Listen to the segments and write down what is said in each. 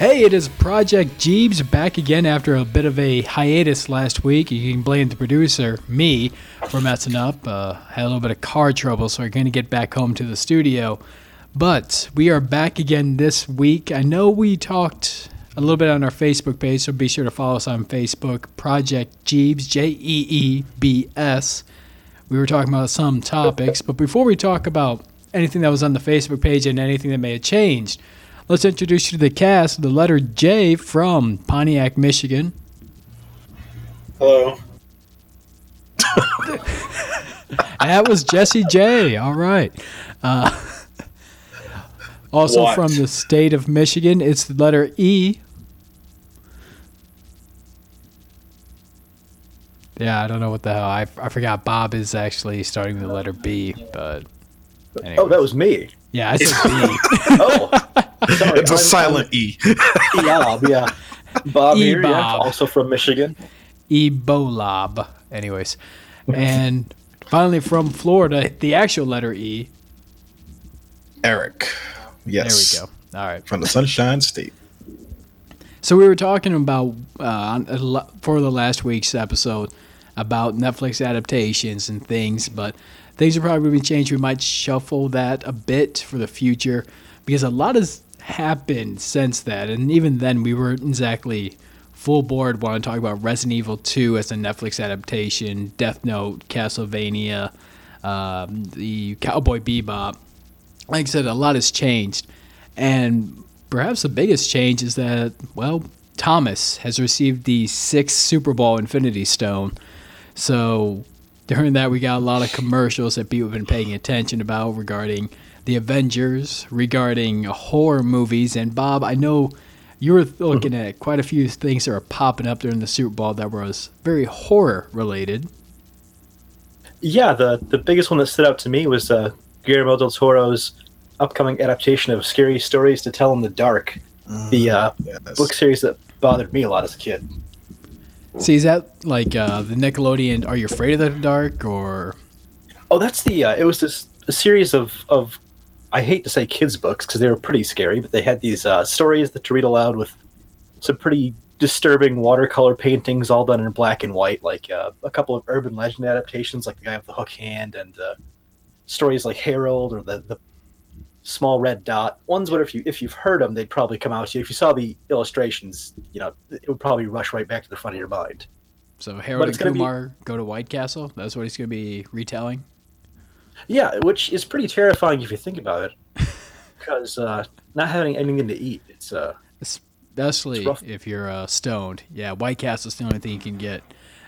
Hey, it is Project Jeebs back again after a bit of a hiatus last week. You can blame the producer, me, for messing up. Uh, had a little bit of car trouble, so we're going to get back home to the studio. But we are back again this week. I know we talked a little bit on our Facebook page, so be sure to follow us on Facebook, Project Jeebs, J E E B S. We were talking about some topics, but before we talk about anything that was on the Facebook page and anything that may have changed, let's introduce you to the cast. The letter J from Pontiac, Michigan. Hello. That was Jesse J. All right. Uh, also What? from the state of Michigan, it's the letter E. Yeah, I don't know what the hell. I, I forgot Bob is actually starting with the letter B, but anyway. Oh, that was me. yeah, I said B. Oh, sorry. It's a I'm- silent E. I'm Bob, yeah. Bob here, yeah, E-Bob. also from Michigan. Ebola. Anyways, and finally from Florida, the actual letter E. Eric. Yes. There we go. All right. From the Sunshine State. So we were talking about uh, on- a lo- for the last week's episode about Netflix adaptations and things, but things are probably going to change. We might shuffle that a bit for the future because a lot has happened since that, and even then we weren't exactly full board. Want to talk about Resident Evil 2 as a Netflix adaptation, Death Note, Castlevania, um, the Cowboy Bebop like I said, a lot has changed. And perhaps the biggest change is that, well, Thomas has received the sixth Super Bowl Infinity Stone. So during that, we got a lot of commercials that people have been paying attention about regarding the Avengers, regarding horror movies. And Bob, I know you were looking at quite a few things that were popping up during the Super Bowl that was very horror related. Yeah, the, the biggest one that stood out to me was uh, Guillermo del Toro's upcoming adaptation of Scary Stories to Tell in the Dark, the uh, Yeah, book series that bothered me a lot as a kid. See, is that like uh, the Nickelodeon Are You Afraid of the Dark or Oh, that's the. Uh, it was this a series of of. I hate to say kids books because they were pretty scary, but they had these uh, stories that to read aloud with some pretty disturbing watercolor paintings, all done in black and white, like uh, a couple of urban legend adaptations, like the guy with the hook hand, and uh, stories like Harold or the the small red dot. Ones where if you if you've heard them, they'd probably come out to you. If you saw the illustrations, you know, it would probably rush right back to the front of your mind. So Harold and gonna be- go to White Castle. That's what he's going to be retelling. Yeah, which is pretty terrifying if you think about it, because uh, not having anything to eat, it's uh, Especially It's rough. if you're uh, stoned. Yeah, White Castle's the only thing you can get.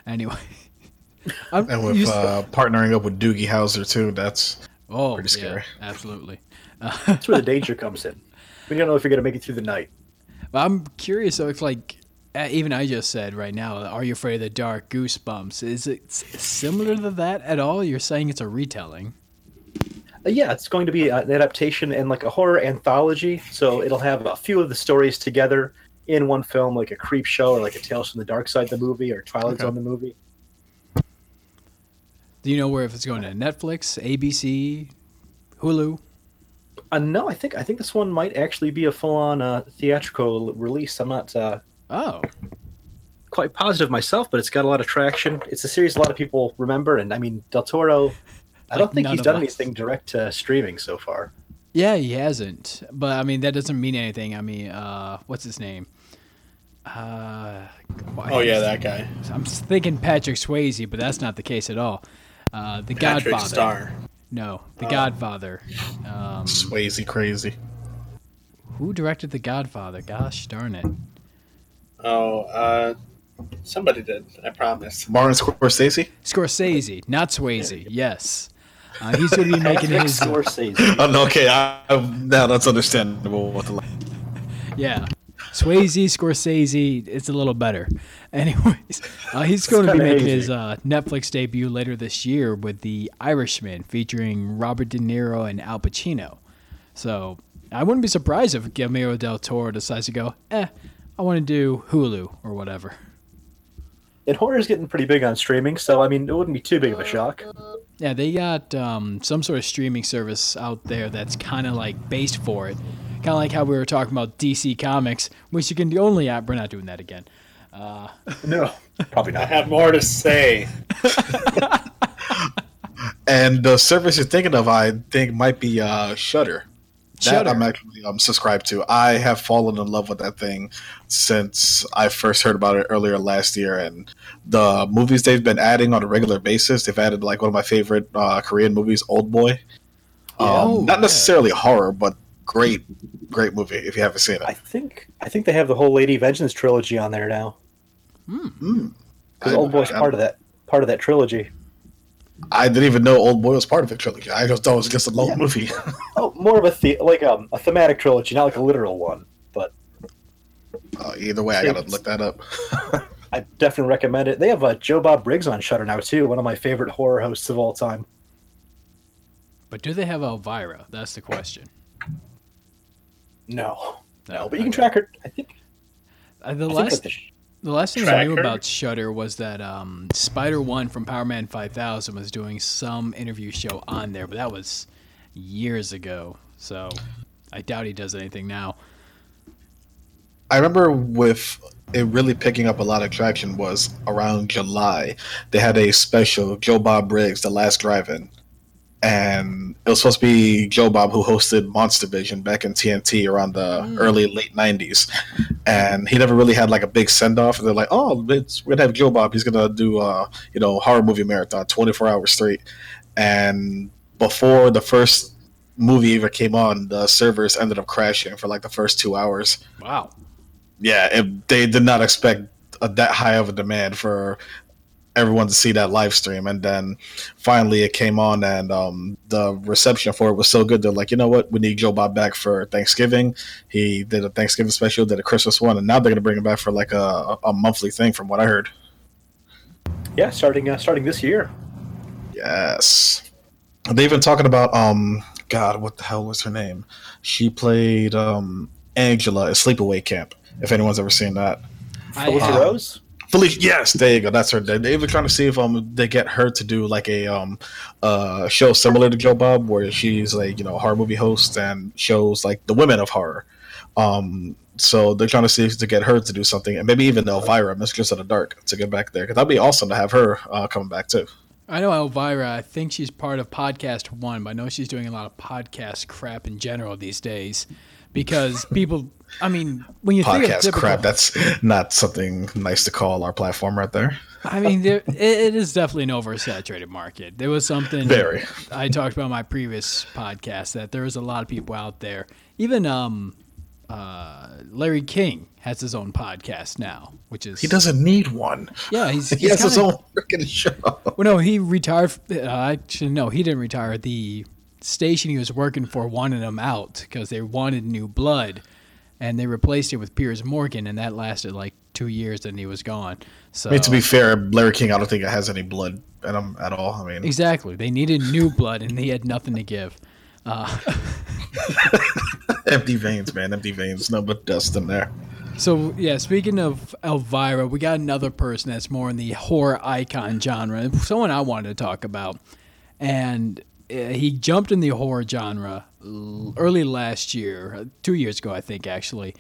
Anyway. I'm, And with s- uh, partnering up with Doogie Howser, too. That's oh, pretty yeah, scary. absolutely. that's where the danger comes in. We don't know if you're gonna make it through the night. But I'm curious, though, if like, uh, even I just said right now, Are You Afraid of the Dark? Goosebumps. Is it similar to that at all? You're saying it's a retelling. Uh, yeah, it's going to be an adaptation and like a horror anthology. So it'll have a few of the stories together in one film, like a Creep Show or like a Tales from the Dark Side the movie or Twilight Okay. Zone the movie. Do you know where if it's going to Netflix, ABC, Hulu? Uh, no, I think I think this one might actually be a full-on uh, theatrical release. I'm not uh, Oh, quite positive myself, but it's got a lot of traction. It's a series a lot of people remember, and I mean Del Toro. I Like don't think he's done us. anything direct to streaming so far. Yeah, he hasn't. But I mean, that doesn't mean anything. I mean, uh, what's his name? Uh, Oh yeah, that guy. I'm thinking Patrick Swayze, but that's not the case at all. Uh, the Patrick Godfather. Star. No, The Godfather. Um, Swayze crazy. who directed The Godfather? Gosh darn it. Oh, uh, somebody did. I promise. Martin Scorsese? Scorsese, not Swayze. Yes. Uh, he's going to be making his. Scorsese. Oh, no, okay. I, I, now that's understandable. What the, Yeah. Swayze, Scorsese, it's a little better. Anyways, uh, he's going to be making hazy. his uh, Netflix debut later this year with The Irishman, featuring Robert De Niro and Al Pacino. So I wouldn't be surprised if Guillermo del Toro decides to go, eh, I want to do Hulu or whatever. And horror's getting pretty big on streaming, so I mean, it wouldn't be too big of a shock. Yeah, they got um, some sort of streaming service out there that's kind of like based for it. Kind of like how we were talking about DC Comics, which you can only app. We're not doing that again. No, probably not. I have more to say. And the service you're thinking of, I think, might be uh, Shudder. That Shudder. I'm actually um, subscribed to. I have fallen in love with that thing since I first heard about it earlier last year. And the movies they've been adding on a regular basis, they've added like one of my favorite uh, Korean movies, Old Boy. Um, Oh, not yeah. necessarily horror, but great, great movie if you haven't seen it. I think I think they have the whole Lady Vengeance trilogy on there now. Mm. Because I- Old Boy's I- part of that part of that trilogy. I didn't even know Old Boy was part of the trilogy. I just thought it was just a lone Yeah. movie. Oh, more of a the- like um, a thematic trilogy, not like a literal one. But uh, either way, I gotta look that up. I definitely recommend it. They have uh, Joe Bob Briggs on Shudder now too, one of my favorite horror hosts of all time. But do they have Elvira? That's the question. No, no, No, but you can track her. I think. Uh, the I last like the last thing I knew about Shudder was that um, Spider One from Power Man Five Thousand was doing some interview show on there, but that was years ago. So I doubt he does anything now. I remember with it really picking up a lot of traction was around July. They had a special Joe Bob Briggs, The Last Drive-In, and it was supposed to be Joe Bob who hosted Monster Vision back in TNT around the early late '90s, and he never really had like a big send off. And They're like, "Oh, it's, we're gonna have Joe Bob. He's gonna do uh, you know horror movie marathon, 24 hours straight." And before the first movie even came on, the servers ended up crashing for like the first two hours Wow. yeah, it, they did not expect a, that high of a demand for everyone to see that live stream, and then finally it came on, and um, the reception for it was so good. They're like, you know what, we need Joe Bob back for Thanksgiving. He did a Thanksgiving special, did a Christmas one, and now they're gonna bring him back for like a, a monthly thing, from what I heard. yeah, starting uh, starting this year. Yes, They've been talking about um, God, what the hell was her name? She played um Angela at Sleepaway Camp. If anyone's ever seen that. I Felicity have- Rose. Felicia, yes, there you go. That's her. They, they were trying to see if um they get her to do like a um uh show similar to Joe Bob, where she's like you know a horror movie host and shows like the women of horror. Um, so they're trying to see if to get her to do something, and maybe even Elvira, Mistress of the Dark, to get back there because that'd be awesome to have her uh, coming back too. I know Elvira. I think she's part of Podcast One, but I know she's doing a lot of podcast crap in general these days because people. I mean, when you think of Podcast typical, crap. That's not something nice to call our platform right there. I mean, there, it, is definitely an oversaturated market. There was something Very. I talked about in my previous podcast that there is a lot of people out there. Even um, uh, Larry King has his own podcast now, which is He doesn't need one. Yeah, he's, He has his kinda- own freaking show. Well, no, he retired. Uh, actually, no, he didn't retire. The station he was working for wanted him out because they wanted new blood, and they replaced it with Piers Morgan, and that lasted like two years, and he was gone. So I mean, to be fair, Larry King, I don't think it has any blood in him at all. I mean, exactly, they needed new blood, and he had nothing to give. Uh, empty veins, man, empty veins. No but dust in there. So yeah, speaking of Elvira, we got another person that's more in the horror icon genre. Someone I wanted to talk about, and uh, he jumped in the horror genre early last year, uh, two years ago, I think actually,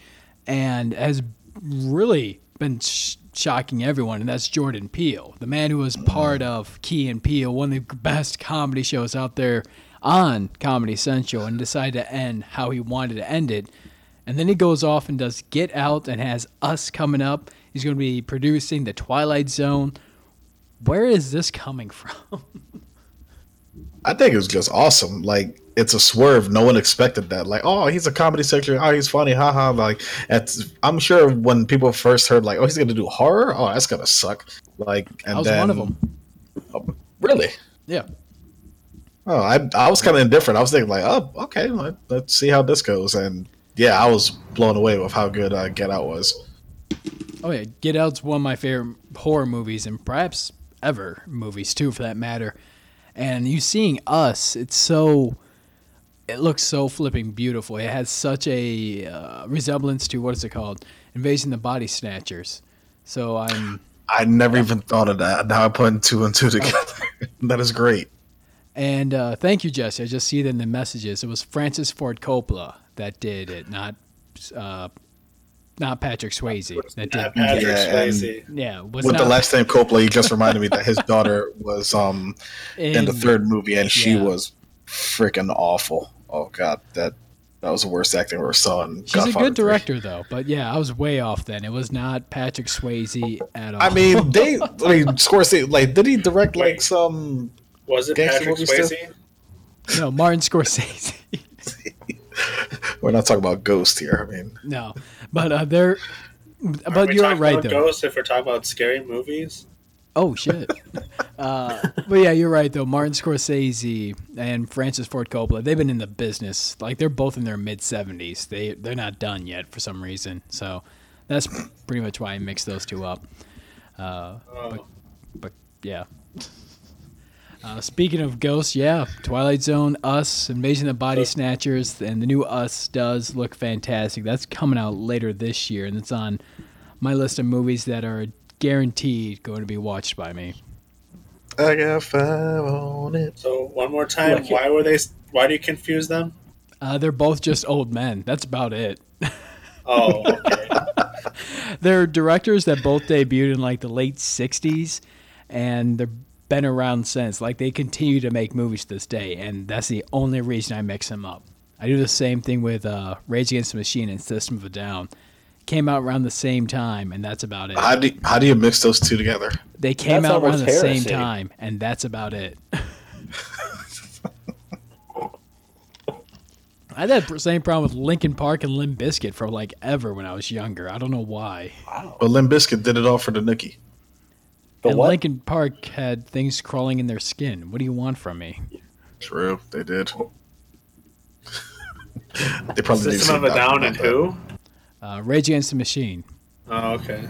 and has really been sh- shocking everyone. And that's Jordan Peele, the man who was part of Key and Peele, one of the best comedy shows out there on Comedy Central, and decided to end how he wanted to end it. And then he goes off and does Get Out and has Us coming up. He's going to be producing The Twilight Zone. Where is this coming from? I think it was just awesome. Like it's a swerve. No one expected that. Like, oh, he's a comedy section. Oh, he's funny. Haha. Ha. Like, I'm sure when people first heard like, oh, he's gonna do horror. Oh, that's gonna suck. Like, and I was then one of them. really. Yeah. Oh, I I was kind of indifferent. I was thinking like, oh, okay, let, let's see how this goes. And yeah, I was blown away with how good uh, Get Out was. Oh, yeah. Get Out's one of my favorite horror movies and perhaps ever movies, too, for that matter. And you seeing Us, it's so. It looks so flipping beautiful. It has such a uh, resemblance to what is it called? Invasion of the Body Snatchers. So I'm I never even thought of that. Now I'm putting two and two together. that is great. And uh, thank you, Jesse. I just see it in the messages. It was Francis Ford Coppola that did it, not uh, not Patrick Swayze. That did. Not Patrick Yeah, and- Swayze. Yeah, was With not the last name Coppola, he just reminded me that his daughter was um in the third movie, and she Yeah. was freaking awful. Oh god, that that was the worst acting I ever saw. In She's Godfather a good 3. director, though. But yeah, I was way off then. It was not Patrick Swayze at all. I mean, they I mean, Scorsese like did he direct like some? Was it Patrick movies still? Swayze? no, Martin Scorsese. We're not talking about Ghost here. I mean, no, but uh, they're. Aren't But we you're talking right about though. Ghost if we're talking about scary movies. Oh shit. uh, but yeah, you're right though. Martin Scorsese and Francis Ford Coppola, they've been in the business. Like they're both in their mid 70s. They they're not done yet for some reason. So that's pretty much why I mixed those two up. Uh, Oh, but yeah. Uh, speaking of ghosts, yeah, Twilight Zone, Us, Invasion of the Body Snatchers, and the new Us does look fantastic. That's coming out later this year, and it's on my list of movies that are guaranteed going to be watched by me. I got five on it. so one more time, Like it. why were they? Why do you confuse them? Uh, they're both just old men. That's about it. Oh, okay. they're directors that both debuted in like the late 60s, and they've been around since. Like they continue to make movies to this day, and that's the only reason I mix them up. I do the same thing with uh, Rage Against the Machine and System of a Down. Came out around the same time, and that's about it. How do how do you mix those two together? They came That's out around almost the same time, and that's about it. I had that same problem with Linkin Park and Limp Bizkit for like ever when I was younger. I don't know why. Wow. But Limp Bizkit did it all for the Nookie. The and what? Linkin Park had things crawling in their skin. What do you want from me? True, they did. they probably need to System of see a Down Dr. and who? Uh, Rage Against the Machine. Oh, okay.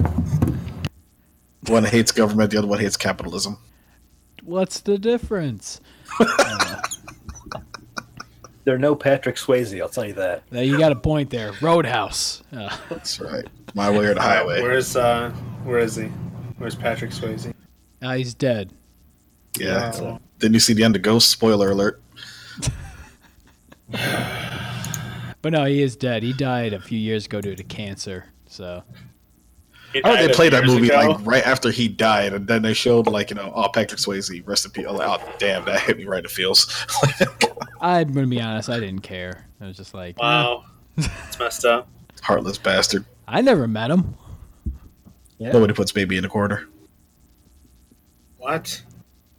One hates government, the other one hates capitalism. What's the difference? They're no Patrick Swayze, I'll tell you that. Now you got a point there. Roadhouse. Uh, That's right. My way or the highway. Where's uh? Where is he? Where's Patrick Swayze? now he's dead. Yeah. Oh. Didn't you see the end of Ghost? Spoiler alert. But no, he is dead. He died a few years ago due to cancer. So He Oh, they a played that movie ago. like right after he died, and then they showed like you know, oh Patrick Swayze, rest in peace. I'm like, oh damn, that hit me right in the feels. I'm gonna be honest. I didn't care. I was just like. Wow, it's messed up. Heartless bastard. I never met him. Yeah. Nobody puts baby in a corner. What?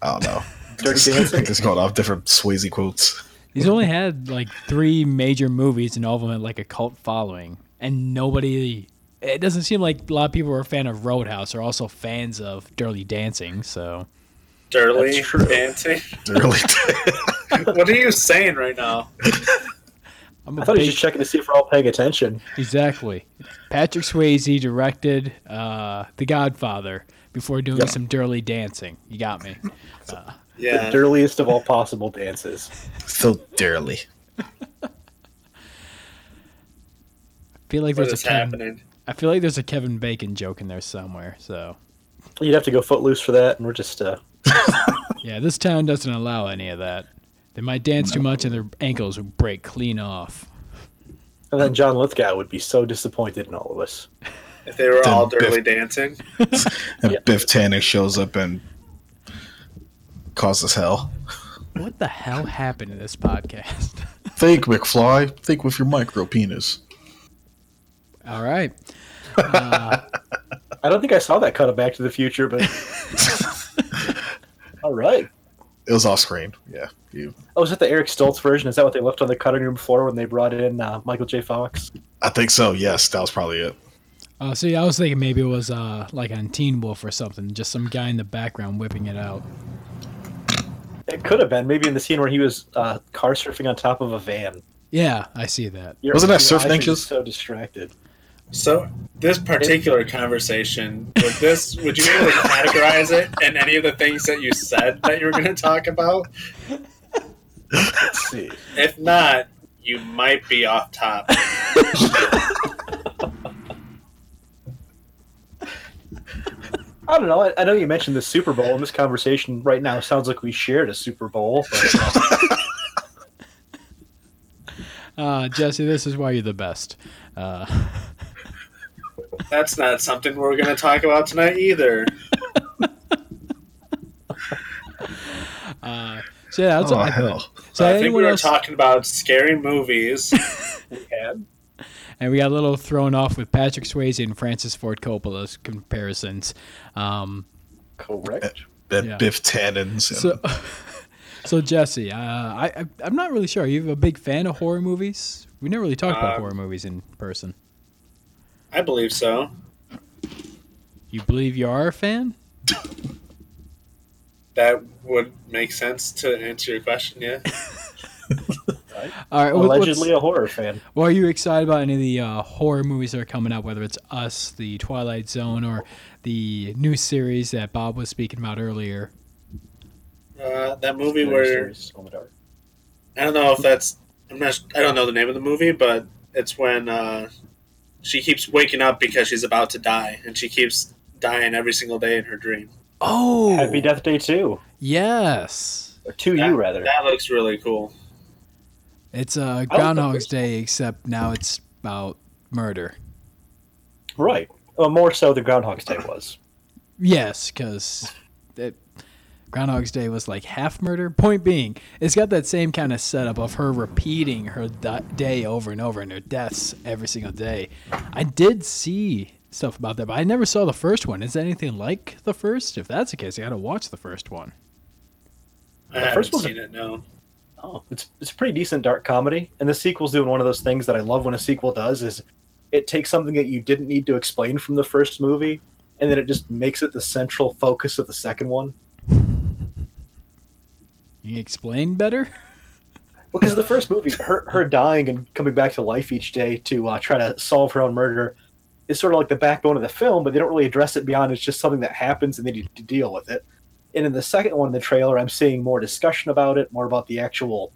I don't know. Dirty Dancing? think it's going off different Swayze quotes. He's only had like three major movies, and all of them had like a cult following, and nobody. It doesn't seem like a lot of people are a fan of Roadhouse. Are also fans of Dirty Dancing. So Dirty dancing. Really. what are you saying right now? I'm a I thought he was just checking to see if we're all paying attention. exactly. Patrick Swayze directed uh, The Godfather before doing Yep. some Dirty Dancing. You got me. Yeah. The dirtiest of all possible dances. so dearly. I feel like What there's a Kevin, happening? I feel like there's a Kevin Bacon joke in there somewhere. So You'd have to go footloose for that, and we're just uh, yeah, this town doesn't allow any of that. They might dance too much and their ankles would break clean off. and then John Lithgow would be so disappointed in all of us. If they were Then all Biff- dirty dancing, And Yeah. Biff Tannen shows up and causes hell. What the hell happened in this podcast? Think, McFly. Think with your micro penis. All right. Uh, I don't think I saw that cut of Back to the Future, but all right. It was off screen. Yeah. You. Oh, is that the Eric Stoltz version? Is that what they left on the cutting room floor when they brought in uh, Michael J. Fox? I think so. Yes, that was probably it. uh, see, I was thinking maybe it was uh, like on Teen Wolf or something, just some guy in the background whipping it out. It could have been maybe in the scene where he was uh, car surfing on top of a van. Yeah, I see that. Your- Wasn't that your Surf Ninjas? So distracted. so this particular conversation, would this would you be able to categorize it in any of the things that you said that you were going to talk about? Let's see. If not, you might be off top. I don't know. I, I know you mentioned the Super Bowl, and this conversation right now sounds like we shared a Super Bowl. But, uh, Uh, Jesse, this is why you're the best. Uh, That's not something we're going to talk about tonight either. uh, so yeah, that's oh I, hell! So I think we were else, talking about scary movies. we had. And we got a little thrown off with Patrick Swayze and Francis Ford Coppola's comparisons. Um, Correct. That Yeah. Biff Tannen's. And, so, so Jesse, uh, I, I I'm not really sure. Are you a big fan of horror movies? We never really talked about Um, horror movies in person. I believe so. You believe you are a fan? That would make sense to answer your question, yeah. All right. Allegedly a horror fan. Well, are you excited about any of the uh, horror movies that are coming out? Whether it's Us, The Twilight Zone, or the new series that Bob was speaking about earlier? Uh, that movie where my God. I don't know if that's I'm not I don't know the name of the movie, but it's when uh, she keeps waking up because she's about to die, and she keeps dying every single day in her dream. Oh, Happy Death Day 2. yes. Or 2 That- you, rather. That looks really cool. It's uh, Groundhog's Day, except now it's about murder. Right. Well, more so than Groundhog's Day was. Yes, because Groundhog's Day was like half murder. Point being, it's got that same kind of setup of her repeating her di- day over and over and her deaths every single day. I did see stuff about that, but I never saw the first one. Is anything like the first? If that's the case, I got to watch the first one. I The haven't first one's a- seen it. No. Oh, it's it's a pretty decent dark comedy, and the sequel's doing one of those things that I love when a sequel does is it takes something that you didn't need to explain from the first movie, and then it just makes it the central focus of the second one. You explain better? Because the first movie, her her dying and coming back to life each day to uh, try to solve her own murder, is sort of like the backbone of the film, but they don't really address it beyond it's just something that happens and they need to deal with it. And in the second one, in the trailer, I'm seeing more discussion about it, more about the actual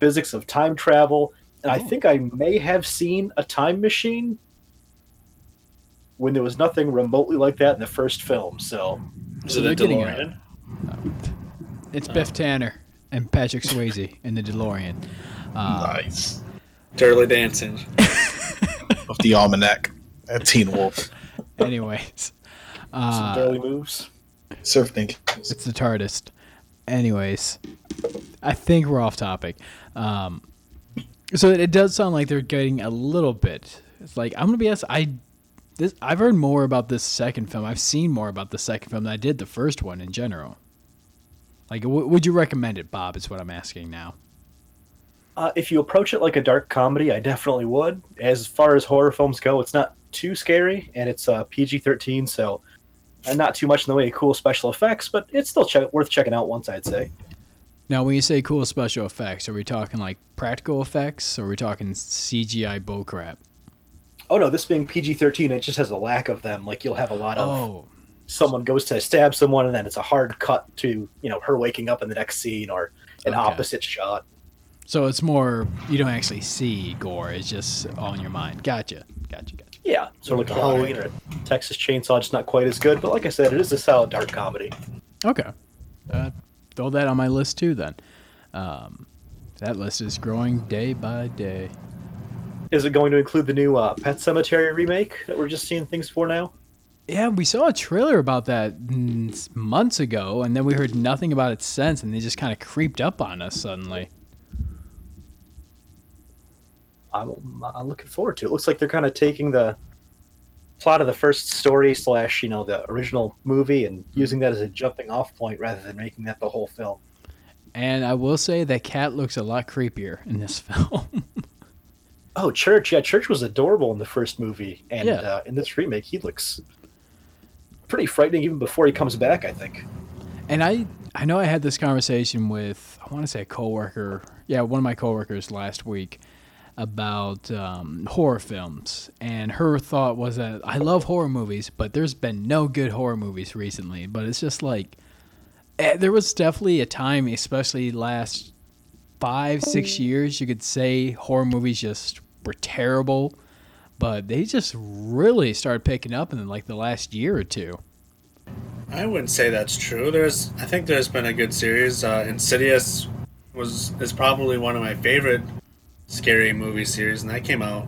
physics of time travel, and I Oh. think I may have seen a time machine when there was nothing remotely like that in the first film. So Is So it a getting DeLorean? It's Biff Tannen and Patrick Swayze in the DeLorean. Uh, nice. Dirty Dancing. Of the almanac and Teen Wolf. anyways, some uh, daily moves. Surfing. It's the TARDIS. Anyways, I think we're off topic. Um, so it, it does sound like they're getting a little bit. It's like I'm gonna be honest. I this I've heard more about this second film. I've seen more about the second film than I did the first one in general. Like, w- would you recommend it, Bob? Is what I'm asking now. Uh, if you approach it like a dark comedy, I definitely would. As far as horror films go, it's not too scary, and it's uh, PG-13, so uh, not too much in the way of cool special effects, but it's still che- worth checking out once, I'd say. Now, when you say cool special effects, are we talking like practical effects, or are we talking CGI bullcrap? Oh no, this being PG-13, it just has a lack of them. Like you'll have a lot of Oh, someone goes to stab someone, and then it's a hard cut to you know her waking up in the next scene, or an Okay. opposite shot. so it's more you don't actually see gore; it's just on your mind. Gotcha, gotcha, gotcha. Yeah, sort of like a Halloween or a Texas Chainsaw, just not quite as good. But like I said, it is a solid dark comedy. Okay. Uh, throw that on my list too, then. Um, that list is growing day by day. Is it going to include the new uh, Pet Sematary remake that we're just seeing things for now? Yeah, we saw a trailer about that months ago, and then we heard nothing about it since, and they just kind of creeped up on us suddenly. I'm, I'm looking forward to it. Looks like they're kind of taking the plot of the first story slash you know the original movie and using that as a jumping off point rather than making that the whole film. And I will say that cat looks a lot creepier in this film. Oh, Church! Yeah, Church was adorable in the first movie, and Yeah. uh, in this remake, he looks pretty frightening even before he comes back. I think. and I, I know I had this conversation with I want to say a coworker, yeah, one of my coworkers last week about um, horror films, and her thought was that I love horror movies, but there's been no good horror movies recently. But it's just like eh, there was definitely a time, especially last five, six years, you could say horror movies just were terrible, but they just really started picking up in like the last year or two. I wouldn't say that's true. There's, I think there's been a good series. Uh, Insidious was is probably one of my favorite scary movie series, and that came out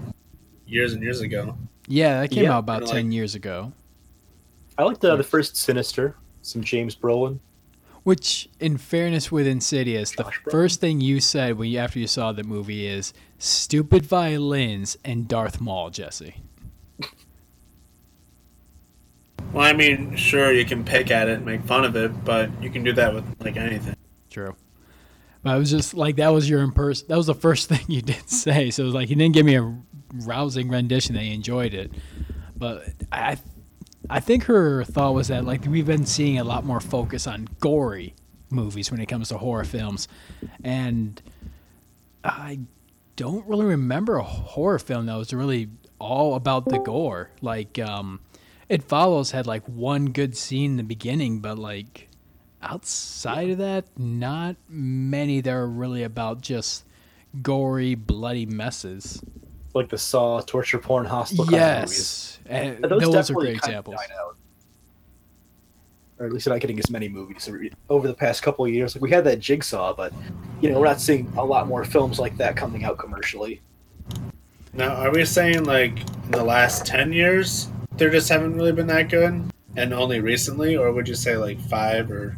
years and years ago. Yeah, that came Yeah, out about and, 10 years ago. I liked uh, the first Sinister, some James Brolin. Which, in fairness with Insidious, the Brolin. first thing you said when you, after you saw the movie is stupid violins and Darth Maul, Jesse. Well, I mean, sure, you can pick at it and make fun of it, but you can do that with like anything. True. But I was just like, that was your imperson. That was the first thing you did say. So it was like, you didn't give me a rousing rendition that you enjoyed it. But I, I think her thought was that like we've been seeing a lot more focus on gory movies when it comes to horror films, and I don't really remember a horror film that was really all about the gore. Like, um, It Follows had like one good scene in the beginning, but like outside of that, not many that are really about just gory, bloody messes. like the Saw torture porn hospital kind of movies. yes, and And those, those, are great examples. Or at least they're not getting as many movies over the past couple of years. Like we had that Jigsaw, but you know we're not seeing a lot more films like that coming out commercially. Now, are we saying like in the last ten years there just haven't really been that good, and only recently, or would you say like five or?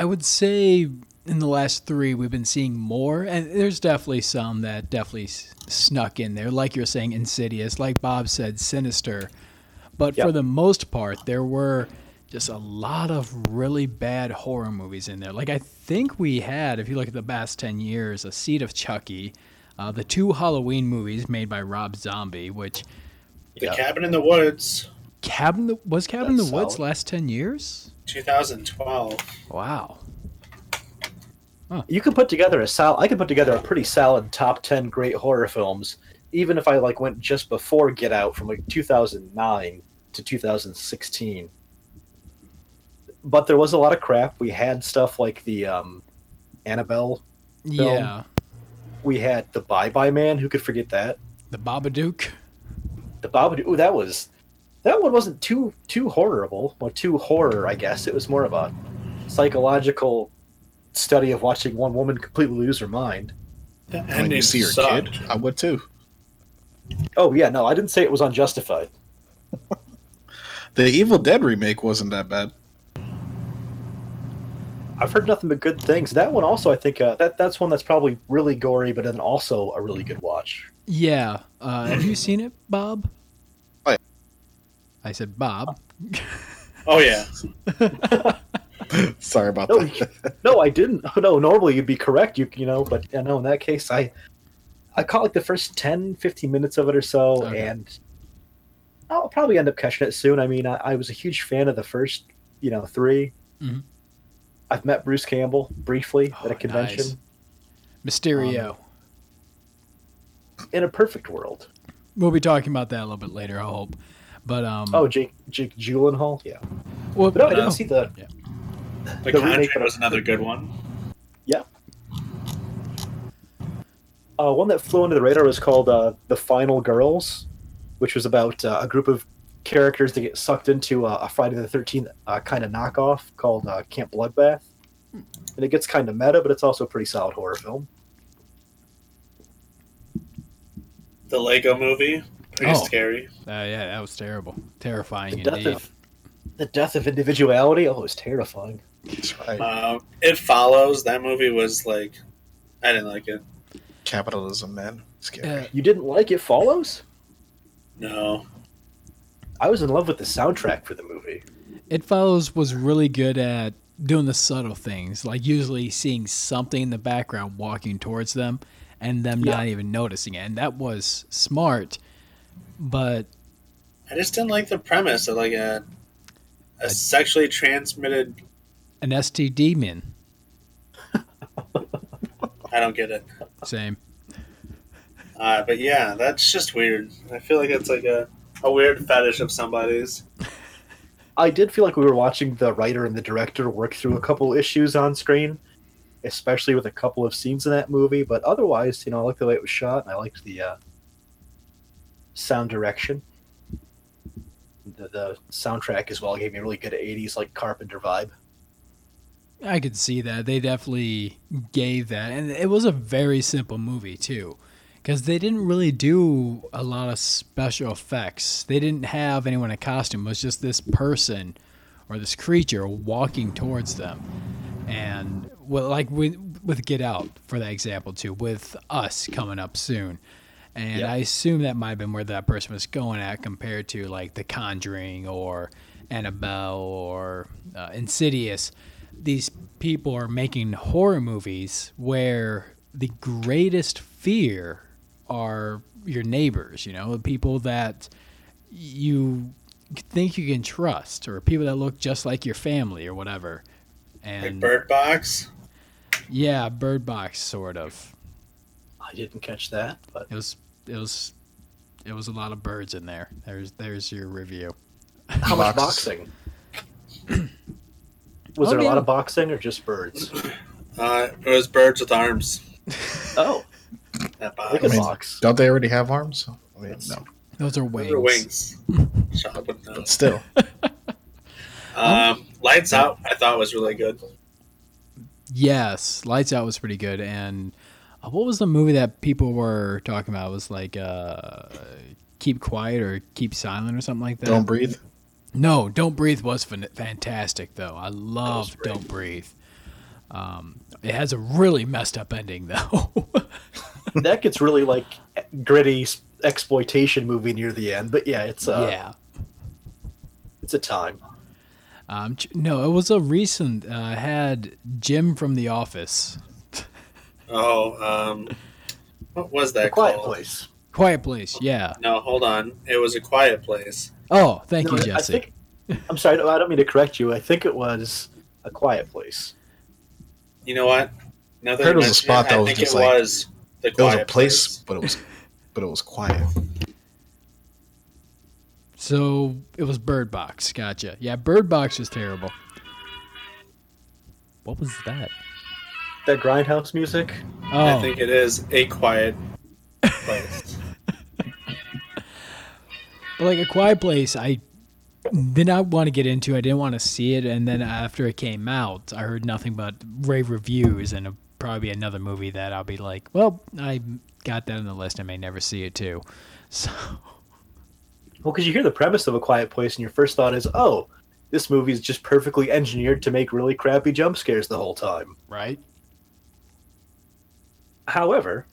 I would say in the last three we've been seeing more, and there's definitely some that definitely s- snuck in there, like you're saying, Insidious, like Bob said, Sinister. But for the most part, there were just a lot of really bad horror movies in there. Like I think we had, if you look at the past ten years, A Seed of Chucky, uh, the two Halloween movies made by Rob Zombie, which The Yeah. Cabin in the Woods, Cabin the, was Cabin in the That's Woods last ten years. 2012. Wow. You can put together a sol- I can put together a pretty solid top ten great horror films, even if I like went just before Get Out from like 2009 to 2016. But there was a lot of crap. We had stuff like the um, Annabelle. Yeah. We had the Bye Bye Man. Who could forget that? The Babadook. The Babadook. Ooh, that was that one wasn't too too horrible or too horror. I guess it was more of a psychological study of watching one woman completely lose her mind. The When you see her sucked. kid, I would too. Oh yeah, no, I didn't say it was unjustified. The Evil Dead remake wasn't that bad. I've heard nothing but good things. That one also, I think uh, that that's one that's probably really gory, but then also a really good watch. Yeah. Uh, have you seen it, Bob? Oh, yeah. I said Bob. Oh yeah, Sorry about No, that. no, I didn't. No, normally you'd be correct, you you know, but you know, in that case, I I caught like the first 10, 15 minutes of it or so, Okay. and I'll probably end up catching it soon. I mean, I, I was a huge fan of the first, you know, 3 Mhm. I've met Bruce Campbell briefly Oh, at a convention. nice. Mysterio. In a perfect world. we'll be talking about that a little bit later, I hope. But um. Oh, Jake Jake Gyllenhaal, yeah. well, But no, I didn't see the The, The Conjuring remake- was another good one. Uh, one that flew under the radar was called uh, The Final Girls, which was about uh, a group of characters that get sucked into uh, a Friday the 13th uh, kind of knockoff called uh, Camp Bloodbath. And it gets kind of meta, but it's also a pretty solid horror film. The Lego Movie, pretty Oh. scary. Uh, yeah, that was terrible, terrifying The death indeed. of the death of individuality. Oh, it was terrifying. Right. Uh, it follows. That movie was like, I didn't like it. Capitalism, man. Scary. Uh, You didn't like It Follows? No, I was in love with the soundtrack for the movie. It Follows was really good at doing the subtle things, like usually seeing something in the background walking towards them and them not even noticing it. And that was smart, but I just didn't like the premise of like a a sexually transmitted. an STD man, I don't get it. same. Uh, but yeah, that's just weird. I feel like it's like a, a weird fetish of somebody's. I did feel like we were watching the writer and the director work through a couple issues on screen, especially with a couple of scenes in that movie. But otherwise, you know, I liked the way it was shot, and I liked the uh, sound direction. the, the soundtrack as well gave me a really good '80s like Carpenter vibe. I could see that. They definitely gave that. And it was a very simple movie, too. Because they didn't really do a lot of special effects. They didn't have anyone in costume. It was just this person or this creature walking towards them. And, well, like with, with Get Out, for that example, too, with Us coming up soon. And Yep. I assume that might have been where that person was going at compared to, like, The Conjuring or Annabelle or uh, Insidious these people are making horror movies where the greatest fear are your neighbors, you know, the people that you think you can trust or people that look just like your family or whatever. Like And Bird Box. yeah, Bird Box sort of. I didn't catch that, but It was it was it was a lot of birds in there. There's there's your review. how much boxing? Was Oh, there a yeah. lot of boxing or just birds? Uh, it was birds with arms. Oh, That look box. at mean, box. Don't they already have arms? I mean, no, Those are wings. Those wings. are wings. Shot with but still. Um, Lights Out, I thought was really good. Yes, Lights Out was pretty good. And what was the movie that people were talking about? It was like uh, Keep Quiet or Keep Silent or something like that. Don't breathe. No, Don't Breathe was fantastic though. I love. Don't Breathe. Um, it has a really messed up ending though. that gets really like gritty exploitation movie near the end. But yeah, it's uh, yeah. it's a time. Um, no, it was a recent. Uh, I had Jim from The Office. Oh, um, what was The that Quiet called? Place. Quiet Place. Yeah. No, hold on. It was a quiet place. Oh, thank No, you, I Jesse. think, I'm sorry. I don't mean to correct you. I think it was a Quiet Place. You know what? Now that Heard it was a spot it, that I was think just it like- was the It was quiet a place, but it was, but it was quiet. So it was Bird Box. Gotcha. Yeah, Bird Box was terrible. What was that? That grindhouse music. Oh, I think it is a quiet place. But like a quiet place, I did not want to get into. I didn't want to see it, and then after it came out, I heard nothing but rave reviews, and it'll probably another movie that I'll be like, well, I got that on the list. I may never see it too. So Well, because you hear the premise of a quiet place, and your first thought is, "Oh, this movie is just perfectly engineered to make really crappy jump scares the whole time." right, However,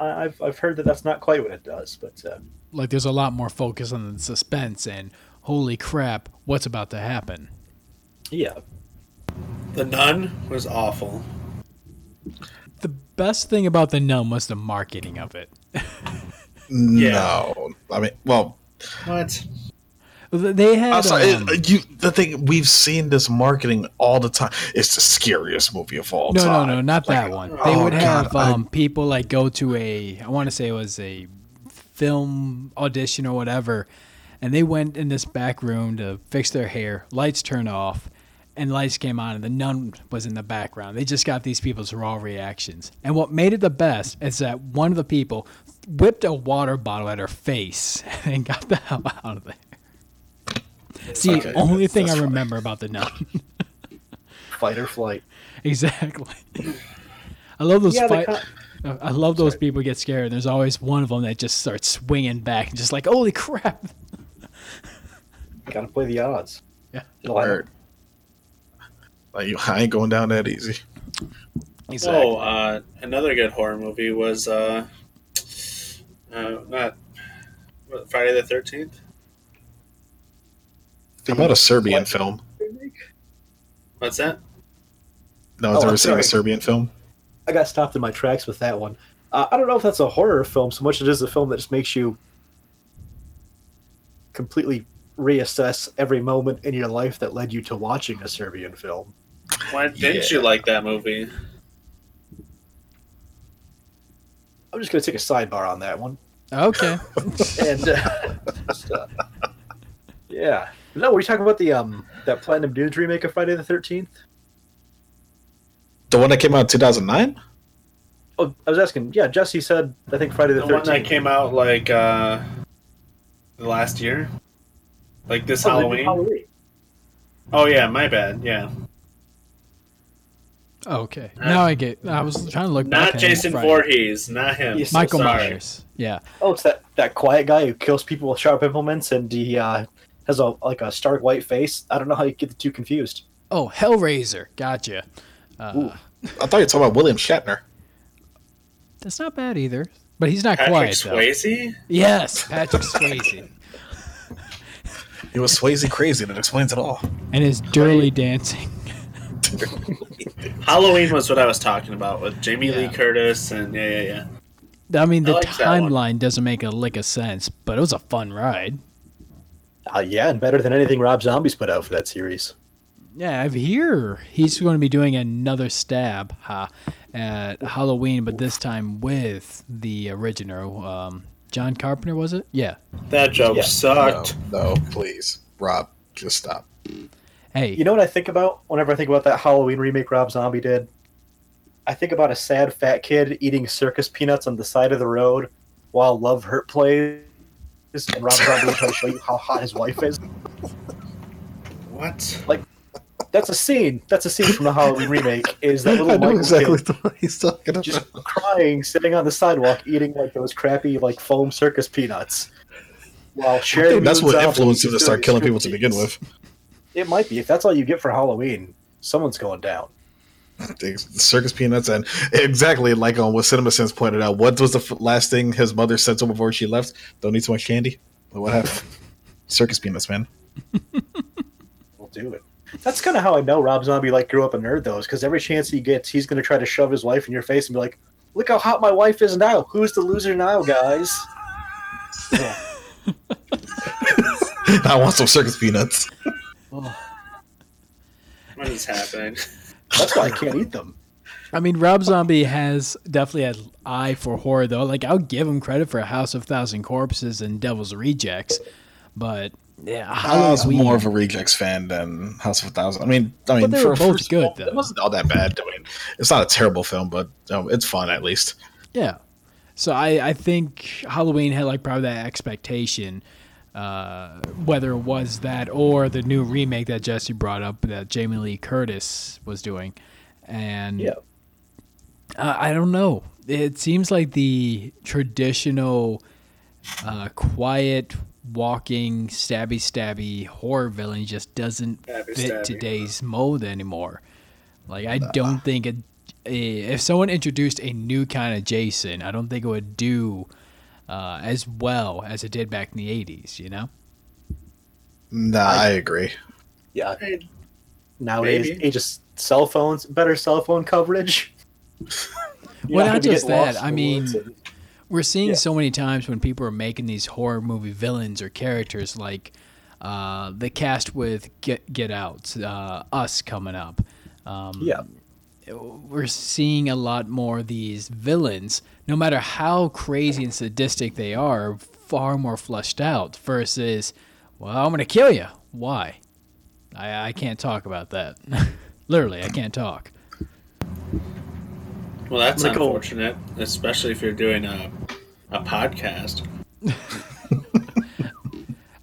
I- I've I've heard that that's not quite what it does. But uh, like there's a lot more focus on the suspense and holy crap, what's about to happen. yeah, The Nun was awful. The best thing about the Nun was the marketing of it. No, I mean, well, What? They had I'm um, it- you. The thing we've seen this marketing all the time. It's the scariest movie of all No, no, time. no, not that one. They oh, would have God, I- um, people like go to a, I want to say it was a film audition or whatever, and they went in this back room to fix their hair. Lights turned off, and lights came on, and the nun was in the background. They just got these people's raw reactions. And what made it the best is that one of the people whipped a water bottle at her face and got the hell out of there. It's the Okay, only that's- thing I that's fine. remember about the nun. fight or flight. Exactly. I love those Yeah, the fight. co- I love those Sorry. people get scared. And there's always one of them that just starts swinging back and just like, holy crap! Gotta play the odds. Yeah. It'll happen. Word. Like, you- I ain't going down that easy. Exactly. Oh, uh, another good horror movie was uh, uh, not what, Friday the Thirteenth. How about a Serbian What? film? What's that? No, has Oh, ever seen a Serbian film? I got stopped in my tracks with that one. Uh, I don't know if that's a horror film so much as it is a film that just makes you completely reassess every moment in your life that led you to watching a Serbian film. Why didn't Yeah. you like that movie? I'm just going to take a sidebar on that one. Okay. And uh, just, uh, yeah, no, were you talking about the um that Platinum Dunes remake of Friday the Thirteenth? The one that came out in 2009? Oh, I was asking. Yeah, Jesse said I think Friday the The one that came out like uh, the last year. Like this Oh, they do Halloween. Oh yeah, my bad. Yeah, Oh, okay. Now I get. I was trying to look. not at Jason Friday. Voorhees, not him. Yes, Michael Sorry. Myers. Yeah. Oh, it's that, that quiet guy who kills people with sharp implements and he uh, has a like a stark white face. I don't know how you get the two confused. Oh, Hellraiser. Gotcha. Uh, I thought you were talking about William Shatner. that's not bad either. But he's not Patrick quiet though. Swayze. Yes, Patrick Swayze. He was Swayze crazy. That explains it all. and his dirty dancing. Halloween was what I was talking about with Jamie Lee Curtis and yeah, yeah, yeah. I mean, the I like that one. timeline doesn't make a lick of sense, but it was a fun ride. Uh, yeah, and better than anything Rob Zombies put out for that series. Yeah, I hear he's going to be doing another stab ha, at Halloween, but this time with the original. Um, John Carpenter, was it? Yeah. That joke Yeah. No, sucked. no, please, Rob, just stop. Hey, You know what I think about whenever I think about that Halloween remake Rob Zombie did? I think about a sad fat kid eating circus peanuts on the side of the road while Love Hurt plays, and Rob Zombie will try to show you how hot his wife is. What? Like, that's a scene. That's a scene from the Halloween remake. Is that little I know Michael exactly kid what he's talking about. just crying, sitting on the sidewalk, eating like those crappy like foam circus peanuts, while I sharing. that's what influenced him to start killing people to begin with. It might be if that's all you get for Halloween. Someone's going down. The circus peanuts and exactly like on what CinemaSins pointed out. What was the f- last thing his mother said to him before she left? Don't eat too much candy. What happened? circus peanuts, man. We'll do it. That's kind of how I know Rob Zombie like grew up a nerd though, because every chance he gets, he's going to try to shove his wife in your face and be like, "Look how hot my wife is now. Who's the loser now, guys?" Yeah. I want some circus peanuts. What is happening? That's why I can't eat them. I mean, Rob Zombie has definitely an eye for horror, though. Like, I'll give him credit for House of Thousand Corpses and Devil's Rejects, but yeah, I was Halloween. more of a Rejects fan than House of a Thousand. I mean, I mean, they for were a both first good, film, though. It wasn't all that bad. I mean, it's not a terrible film, but um, it's fun at least. Yeah. So I, I think Halloween had like probably that expectation, uh, whether it was that or the new remake that Jesse brought up that Jamie Lee Curtis was doing, and Yeah. uh, I don't know. It seems like the traditional, uh, quiet, walking, stabby, stabby horror villain just doesn't Stabby, fit stabby. today's mode anymore. Like I don't think it, eh, if someone introduced a new kind of Jason, I don't think it would do uh, as well as it did back in the '80s. You know? Nah, I agree. Yeah. Hey, Nowadays, Maybe. age of cell phones, better cell phone coverage. Well, not just that. I mean, and- We're seeing Yeah. so many times when people are making these horror movie villains or characters, like uh, the cast with Get Get Out, uh, Us coming up. Um, yeah. We're seeing a lot more of these villains, no matter how crazy and sadistic they are, far more fleshed out versus, well, I'm going to kill you. Why? I, I can't talk about that. Literally, I can't talk. well, that's Like, unfortunate, especially if you're doing a a podcast.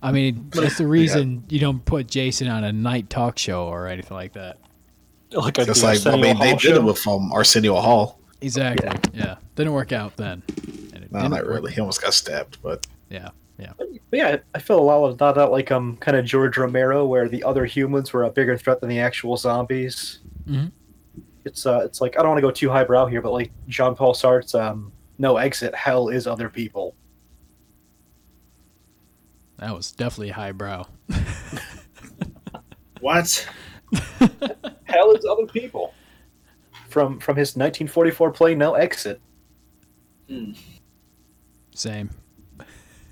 I mean, that's the reason you don't put Jason on a night talk show or anything like that. Like a Just like I mean, they did it with um, Arsenio Hall. Exactly. Yeah. Didn't work out then. And it No, didn't not work- really. He almost got stabbed, but Yeah. Yeah. But yeah, I feel a lot of not that like um kind of George Romero, where the other humans were a bigger threat than the actual zombies. Mhm. It's uh, it's like I don't want to go too highbrow here, but like Jean Paul Sartre's um, "No Exit, Hell is Other People." That was definitely highbrow. What? Hell is Other People. From from his 1944 play "No Exit." Hmm. Same.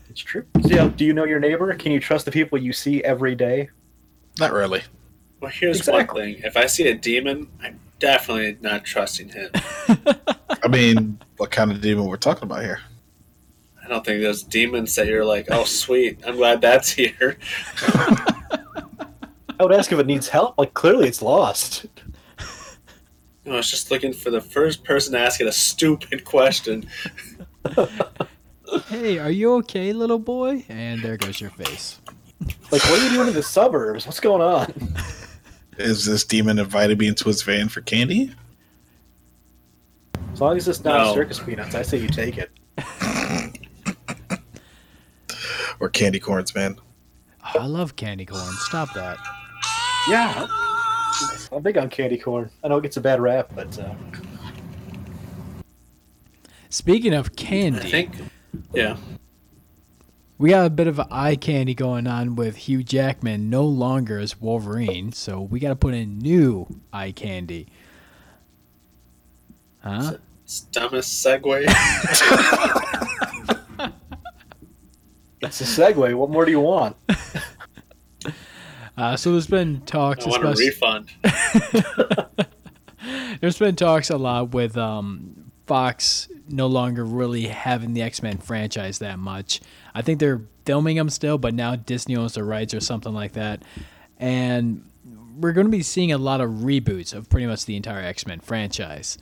It's true. So, do you know your neighbor? Can you trust the people you see every day? not really. Well, here's Exactly. one thing: if I see a demon, I'm definitely not trusting him. I mean, what kind of demon we're talking about here? I don't think those demons that you're like, oh, sweet, I'm glad that's here. I would ask if it needs help. Like clearly, it's lost. No, I was just looking for the first person to ask it a stupid question. hey, are you okay, little boy? And there goes your face. Like, what are you doing in the suburbs? What's going on? Is this demon invited me into his van for candy? As long as it's not No. circus peanuts, I say you take it. Or candy corns, man? I love candy corn. Stop that. Yeah, I'm big on candy corn. I know it gets a bad rap, but uh, Speaking of candy, I candy, think. Yeah. we got a bit of eye candy going on with Hugh Jackman no longer as Wolverine, so we got to put in new eye candy. Huh? It's dumbest segue. it's a segue. What more do you want? Uh, so there's been talks, I want a refund. there's been talks a lot with um, Fox no longer really having the X Men franchise that much. I think they're filming them still, but now Disney owns the rights or something like that. And we're going to be seeing a lot of reboots of pretty much the entire X Men franchise.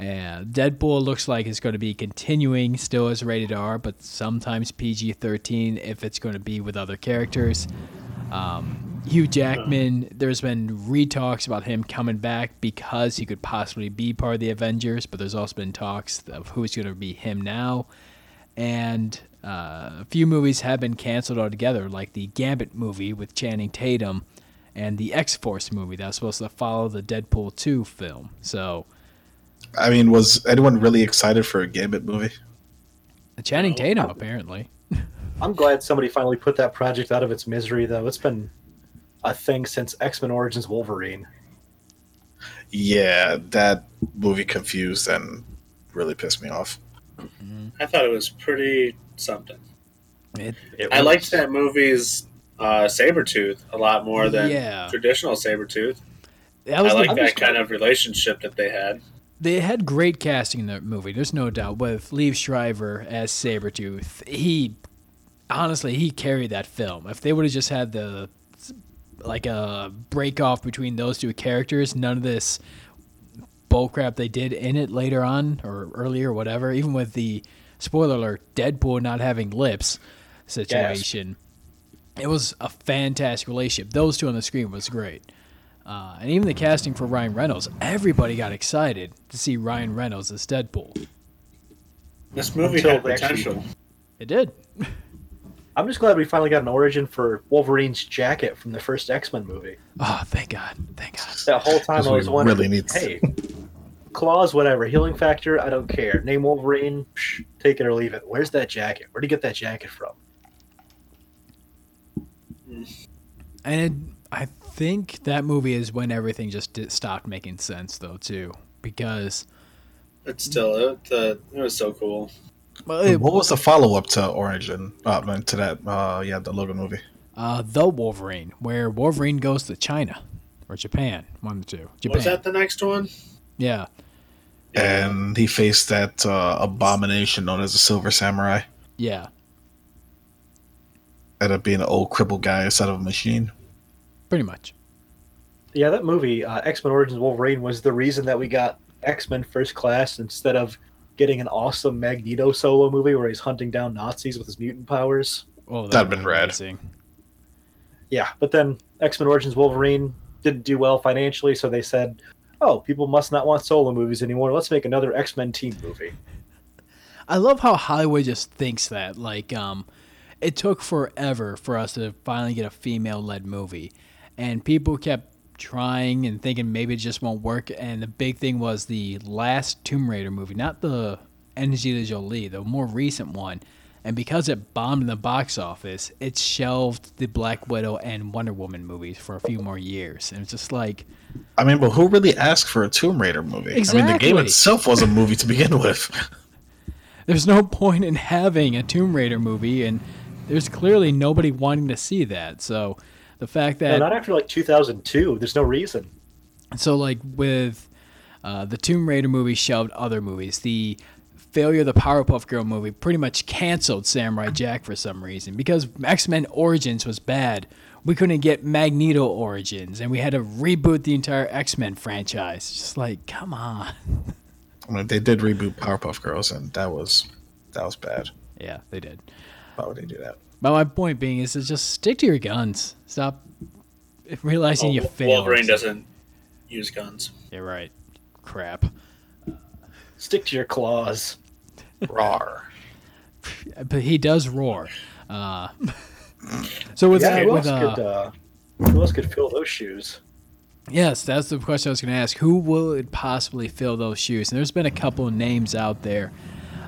And Deadpool looks like it's going to be continuing still as rated R, but sometimes PG 13 if it's going to be with other characters. Um, Hugh Jackman, there's been retalks about him coming back because he could possibly be part of the Avengers, but there's also been talks of who's going to be him now. And uh, a few movies have been canceled altogether, like the Gambit movie with Channing Tatum and the X Force movie that was supposed to follow the Deadpool 2 film. So, I mean, was anyone really excited for a Gambit movie? Channing No. Tatum, apparently. I'm glad somebody finally put that project out of its misery, though. It's been a thing since X Men Origins Wolverine. Yeah, that movie confused and really pissed me off. I thought it was pretty something. It, It I was- liked that movie's uh, Sabretooth a lot more than Yeah. traditional Sabretooth. that was I like that kind of relationship that they had. They had great casting in that movie. There's no doubt. With Liev Schreiber as Sabretooth, he honestly he carried that film. If they would have just had the like a break off between those two characters, none of this bullcrap they did in it later on or earlier, whatever. Even with the spoiler alert, Deadpool not having lips situation, it was a fantastic relationship. Those two on the screen was great. Uh, and even the casting for Ryan Reynolds, everybody got excited to see Ryan Reynolds as Deadpool. This movie Until had they actually- potential. It did. I'm just glad we finally got an origin for Wolverine's jacket from the first X Men movie. Oh, thank God. Thank God. That whole time I was wondering, really need- hey, claws, whatever, healing factor, I don't care. Name Wolverine, psh, take it or leave it. Where's that jacket? Where'd you get that jacket from? And it, I think that movie is when everything just did, stopped making sense, though, too. Because But still, it, the, it was so cool. well, it, what was the follow up to Origin? Uh, to that, uh, yeah, the Logan movie. uh, The Wolverine, where Wolverine goes to China or Japan. One of the two. Japan. Was that the next one? Yeah. And he faced that uh, abomination known as the Silver Samurai. Yeah. Ended up being an old crippled guy instead of a machine. Pretty much. Yeah, that movie, uh, X Men Origins Wolverine, was the reason that we got X Men First Class instead of getting an awesome Magneto solo movie where he's hunting down Nazis with his mutant powers. Oh, that That'd would've been rad. amazing. Yeah, but then X Men Origins Wolverine didn't do well financially, so they said, "Oh, people must not want solo movies anymore. Let's make another X Men team movie." I love how Hollywood just thinks that. Like, um, it took forever for us to finally get a female led movie. And people kept trying and thinking maybe it just won't work. And the big thing was the last Tomb Raider movie, not the Angelina Jolie, the more recent one. And because it bombed in the box office, it shelved the Black Widow and Wonder Woman movies for a few more years. And it's just like, I mean, but who really asked for a Tomb Raider movie? I mean, the game itself was a movie to begin with. there's no point in having a Tomb Raider movie, and there's clearly nobody wanting to see that. So the fact No, that not after like 2002. There's no reason. so like with uh, the Tomb Raider movie shelved other movies, the failure of the Powerpuff Girl movie pretty much canceled Samurai Jack for some reason because X Men Origins was bad. We couldn't get Magneto Origins, and we had to reboot the entire X Men franchise. Just like, come on. I mean, they did reboot Powerpuff Girls, and that was that was bad. Yeah, they did. Why would they do that? But my point being is to just stick to your guns. Stop realizing you Well, failed. Wolverine doesn't use guns. You're right. Crap. Stick to your claws. Rar. But he does roar. Uh, so with yeah, that, who with else could uh, uh, who else could fill those shoes? yes, that's the question I was going to ask. Who would possibly fill those shoes? And there's been a couple of names out there.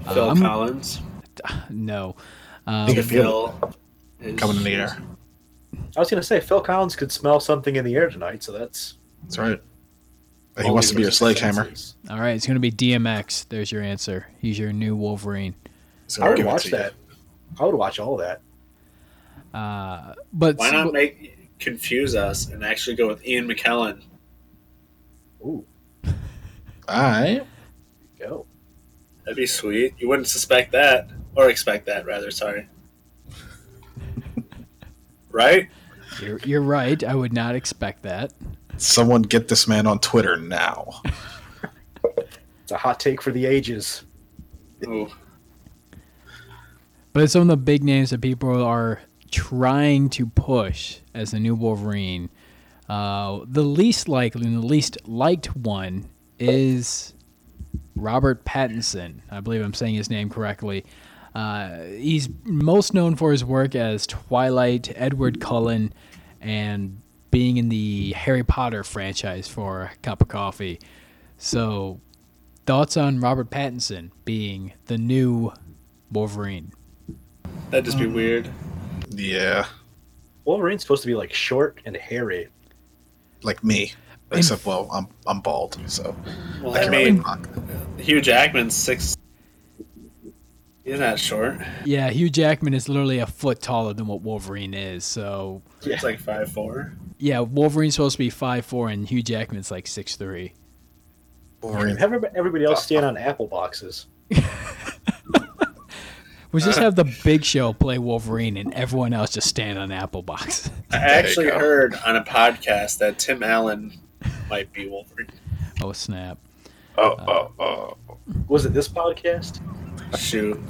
Uh, Phil I'm- Collins. No. Um, Think of Phil. is- Coming in the air. I was gonna say Phil Collins could smell something in the air tonight, so that's. That's right. He wants to be a makes sledgehammer. all right, it's going to be DMX. There's your answer. He's your new Wolverine. So I would give watch to you. that. I would watch all that. Uh, but Why not make confuse us and actually go with Ian McKellen? Ooh, All right. go. That'd be sweet. You wouldn't suspect that, or expect that, rather. Sorry. right? You're, you're right. I would not expect that. Someone get this man on Twitter now. It's a hot take for the ages. Ooh. But some of the big names that people are trying to push as the new Wolverine. Uh, the least likely and the least liked one is Robert Pattinson. I believe I'm saying his name correctly. Uh, he's most known for his work as Twilight, Edward Cullen, and being in the Harry Potter franchise for a cup of coffee. So, thoughts on Robert Pattinson being the new Wolverine? That'd just be weird. Yeah. Wolverine's supposed to be like short and hairy. Like me. Except, well, I'm I'm bald, so Well, I I can mean, rock. Hugh Jackman's six. He's not short. Yeah, Hugh Jackman is literally a foot taller than what Wolverine is. So, it's like five four. yeah, Wolverine's supposed to be five four, and Hugh Jackman's like six three. Wolverine. Have everybody- everybody else stand on apple boxes. We just have the Big Show play Wolverine, and everyone else just stand on Apple Box. I actually heard on a podcast that Tim Allen might be Wolverine. oh snap! Oh, oh, oh. Was it this podcast? Shoot.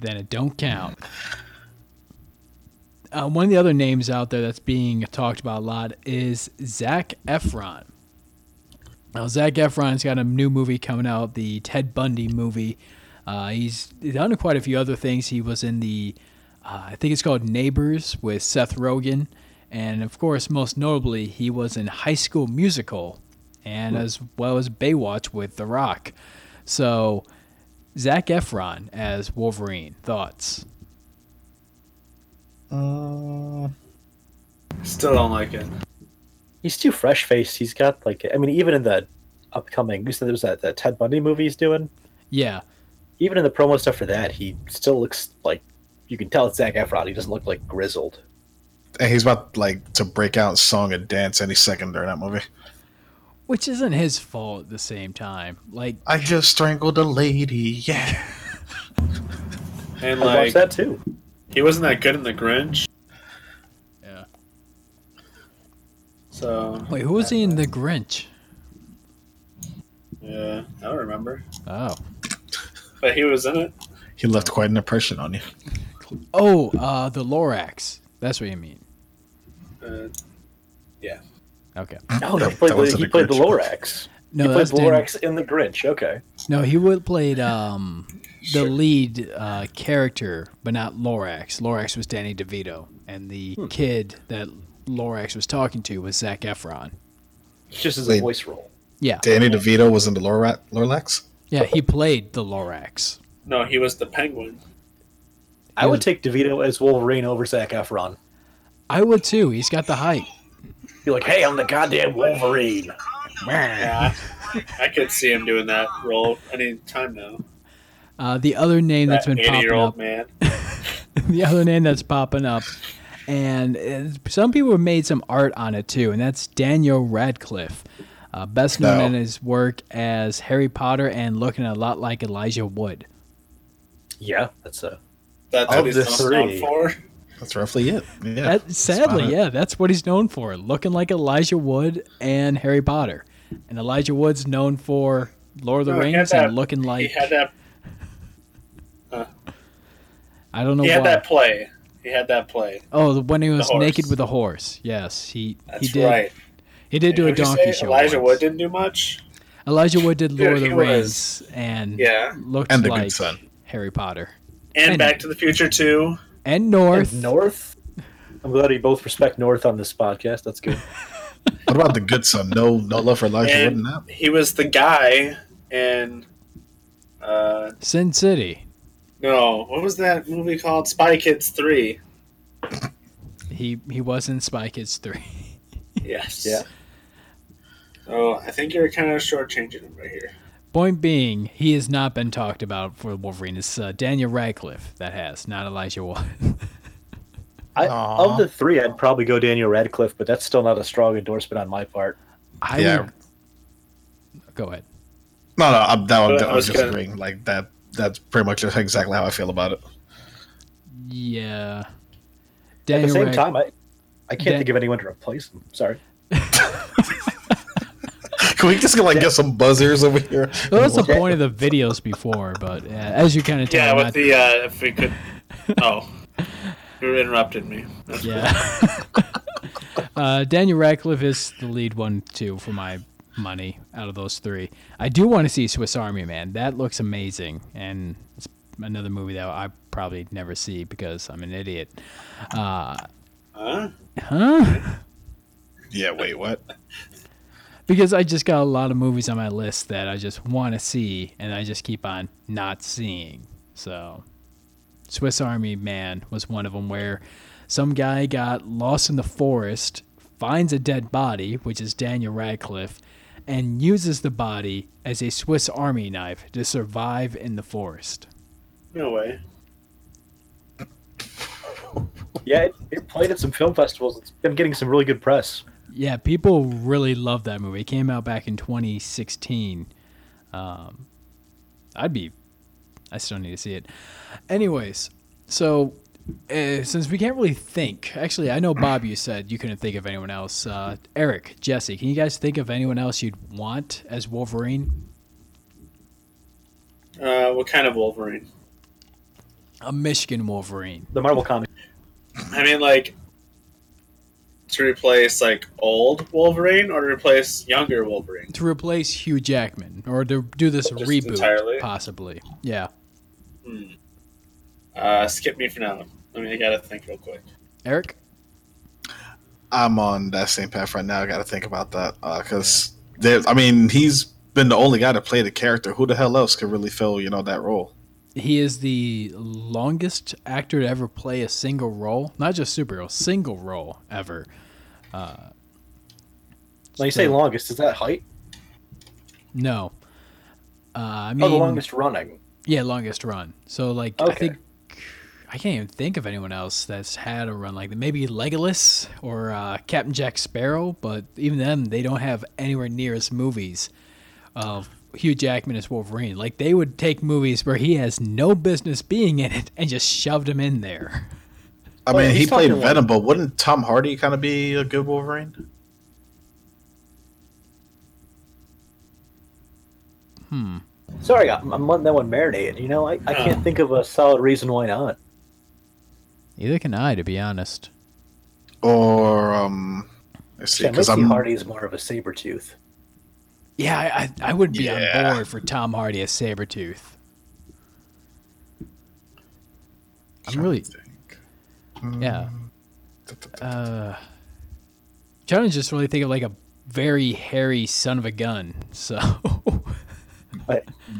Then it don't count. Uh, one of the other names out there that's being talked about a lot is Zac Efron. Now, Zac Efron's got a new movie coming out, the Ted Bundy movie. Uh, he's done quite a few other things. He was in the, uh, I think it's called Neighbors with Seth Rogen. And of course, most notably, he was in High School Musical and as well as Baywatch with The Rock. So, Zac Efron as Wolverine. Thoughts? Uh, Still don't like it. He's too fresh faced. He's got like I mean, even in the upcoming you said there was that, that Ted Bundy movie he's doing. Yeah. Even in the promo stuff for that, he still looks like you can tell it's Zac Efron. He doesn't look like grizzled. and he's about like to break out song and dance any second during that movie. Which isn't his fault at the same time. Like, I just strangled a lady. Yeah. And I like watched that too. he wasn't that good in the Grinch. Yeah. So wait, who was he in The Grinch? yeah, I don't remember. Oh. But he was in it. He left quite an impression on you. Oh, uh, the Lorax. That's what you mean. Uh, Okay. Oh, no, he played, the, he a played the Lorax. No, he played that's the Dan- Lorax in the Grinch. Okay. No, he would played um, the lead uh, character, but not Lorax. Lorax was Danny DeVito, and the kid that Lorax was talking to was Zac Efron. Just as a voice role. Yeah, Danny DeVito was in the Lora- Lorlax. yeah, he played the Lorax. no, he was the Penguin. I would take DeVito as Wolverine over Zac Efron. I would too. He's got the height. Be like, hey, I'm the goddamn Wolverine. Yeah, I could see him doing that role any time now. Uh, the other name that's That been popping eighty-year-old up, man. the other name that's popping up, and some people have made some art on it too, and that's Daniel Radcliffe, uh, best known No. in his work as Harry Potter and looking a lot like Elijah Wood. Yeah, that's a. That's Of what he's the known three. For. That's roughly it. Yeah. That, sadly, Spot on. yeah, that's what he's known for, looking like Elijah Wood and Harry Potter. And Elijah Wood's known for Lord of the No, he had Rings that- and looking like he had that. I don't know why. He why. had that play. He had that play. Oh, the when he was naked with a horse. Yes, he That's he did. right. He did do a donkey show. Elijah once. Wood didn't do much. Elijah Wood did Lord Dude, of he the was- Rings and Yeah, looked And the like good son. Harry Potter and And- Back to the Future too. And North. And North. I'm glad you both respect North on this podcast. That's good. What about the good son? No, no love for Elijah Wood in And that. he was the guy in. Uh, Sin City. no, what was that movie called? Spy Kids Three. He he was in Spy Kids three. Yes. Yeah. So I think you're kind of shortchanging him right here. Point being, he has not been talked about for Wolverine. It's uh, Daniel Radcliffe that has, not Elijah Wood. I, of the three, I'd probably go Daniel Radcliffe, but that's still not a strong endorsement on my part. I Yeah. would- Go ahead. No, no, I'm, that, But I'm, I I'm was just gonna- agreeing. Like that. That's pretty much exactly how I feel about it. Yeah. At the same Rad- time, I, I can't Dan- think of anyone to replace him. Sorry. Can we just get, like get some buzzers over here? Well, that's the point of the videos before, but uh, as you kind of tell, Yeah, with the uh, if we could. Oh, you interrupted me. That's Yeah. uh, Daniel Radcliffe is the lead one too for my money out of those three. I do want to see Swiss Army Man. That looks amazing, and it's another movie that I probably never see because I'm an idiot. Uh, Huh? huh? Yeah. Wait. What? Because I just got a lot of movies on my list that I just want to see, and I just keep on not seeing. So, Swiss Army Man was one of them where some guy got lost in the forest, finds a dead body, which is Daniel Radcliffe, and uses the body as a Swiss Army knife to survive in the forest. No way. Yeah, it, it played at some film festivals. It's been getting some really good press. Yeah, people really love that movie. It came out back in 2016. Um, I'd be, I still need to see it. Anyways, so uh, since we can't really think, actually, I know Bob, you said you couldn't think of anyone else. Uh, Eric, Jesse, can you guys think of anyone else you'd want as Wolverine? Uh, what kind of Wolverine? A Michigan Wolverine. The Marvel comic. I mean, like to replace like old Wolverine or to replace younger Wolverine. To replace Hugh Jackman, or to do this Just reboot, entirely? possibly. Yeah. Hmm. Uh, skip me for now. I mean, I gotta think real quick. Eric? I'm on that same path right now. I got to think about that because there's. I mean, he's been the only guy to play the character. Who the hell else could really fill you know that role? He is the longest actor to ever play a single role, not just superhero, single role ever. Uh, When you say longest, is that height? No. Uh, I Oh, mean, the longest running. yeah, longest run. So like, I think I can't even think of anyone else that's had a run like that. Maybe Legolas or uh, Captain Jack Sparrow, but even them, they don't have anywhere near as movies of Hugh Jackman as Wolverine. Like they would take movies where he has no business being in it and just shoved him in there. I Well, mean, he played talking like- Venom, but wouldn't Tom Hardy kind of be a good Wolverine? Hmm. Sorry, I'm, I'm letting that one marinate. You know, I, I Oh. can't think of a solid reason why not. Neither can I, to be honest. Or um, let's see, Yeah, because Missy I'm Hardy is more of a saber tooth. Yeah, I, I, I would be Yeah. on board for Tom Hardy as Sabretooth. I'm really, to think. Yeah. da, da, da. Uh, trying to just really think of like a very hairy son of a gun. So,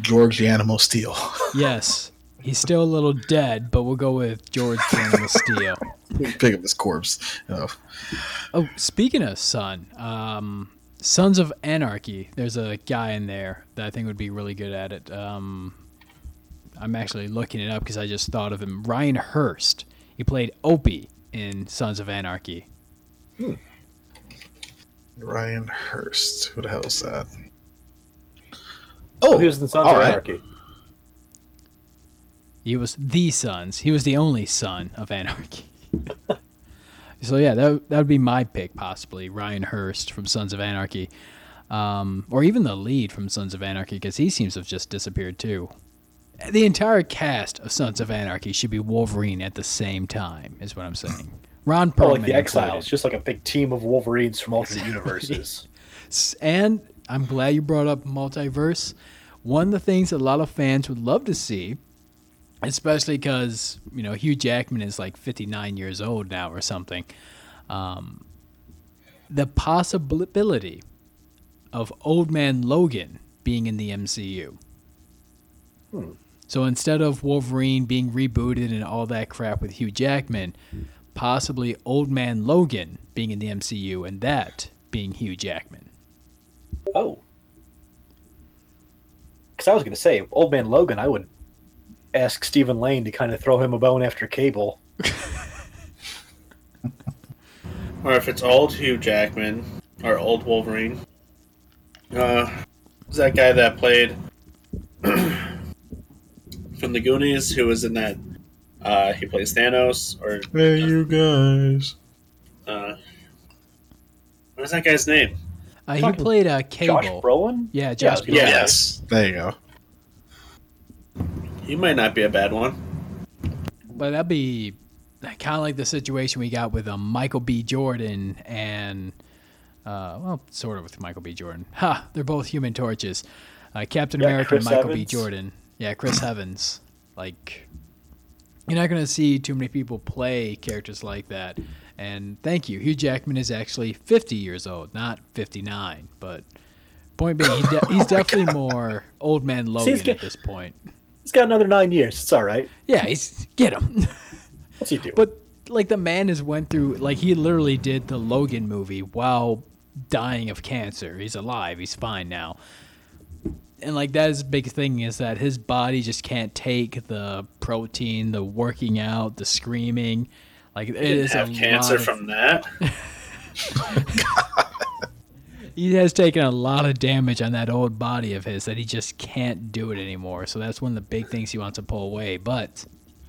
George the Animal Steele. yes, he's still a little dead, but we'll go with George the Animal Steele. Pick up his corpse. You know. Oh, speaking of Son, um, Sons of Anarchy. There's a guy in there that I think would be really good at it. Um, I'm actually looking it up because I just thought of him. Ryan Hurst. He played Opie in Sons of Anarchy. Ryan Hurst. Who the hell is that? Oh, Oh, he was in Sons of right. Anarchy. He was the sons. He was the only son of Anarchy. so yeah, that that would be my pick possibly. Ryan Hurst from Sons of Anarchy, um, or even the lead from Sons of Anarchy because he seems to have just disappeared too. the entire cast of Sons of Anarchy should be Wolverine at the same time. Is what I'm saying. Ron Oh, Perlman like the Exiles, just like a big team of Wolverines from alternate universes. And I'm glad you brought up multiverse. One of the things a lot of fans would love to see, especially because you know Hugh Jackman is like 59 years old now or something. Um, the possibility of Old Man Logan being in the MCU. So instead of Wolverine being rebooted and all that crap with Hugh Jackman, possibly Old Man Logan being in the MCU and that being Hugh Jackman. oh. Because I was going to say, Old Man Logan, I would ask Stephen Lang to kind of throw him a bone after Cable. Or if it's old Hugh Jackman or old Wolverine. Uh, is that guy that played from the Goonies who was in that? Uh, he plays Thanos or Hey, you guys. uh, what is that guy's name? Uh, he Talking played uh, Josh Cable. Brolin? Yeah, Josh. Yeah, Brolin. Yes. There you go. He might not be a bad one. But that'd be kind of like the situation we got with um, Michael B. Jordan and, uh, well, sort of with Michael B. Jordan. Ha! They're both Human Torches. Uh, Captain Yeah, America Chris and Michael B. Jordan. Yeah, Chris Evans. Like, you're not going to see too many people play characters like that. And thank you. Hugh Jackman is actually 50 years old, not 59. But point being, he de- he's definitely more old man Logan he's get- at this point. He's got another nine years. It's all right. Yeah, he's get him. What's he do? But like the man has went through like he literally did the Logan movie while dying of cancer. He's alive. He's fine now. And like that is the big thing is that his body just can't take the protein, the working out, the screaming. Like it didn't is a have cancer lot of- from that. he has taken a lot of damage on that old body of his that he just can't do it anymore. So that's one of the big things he wants to pull away. But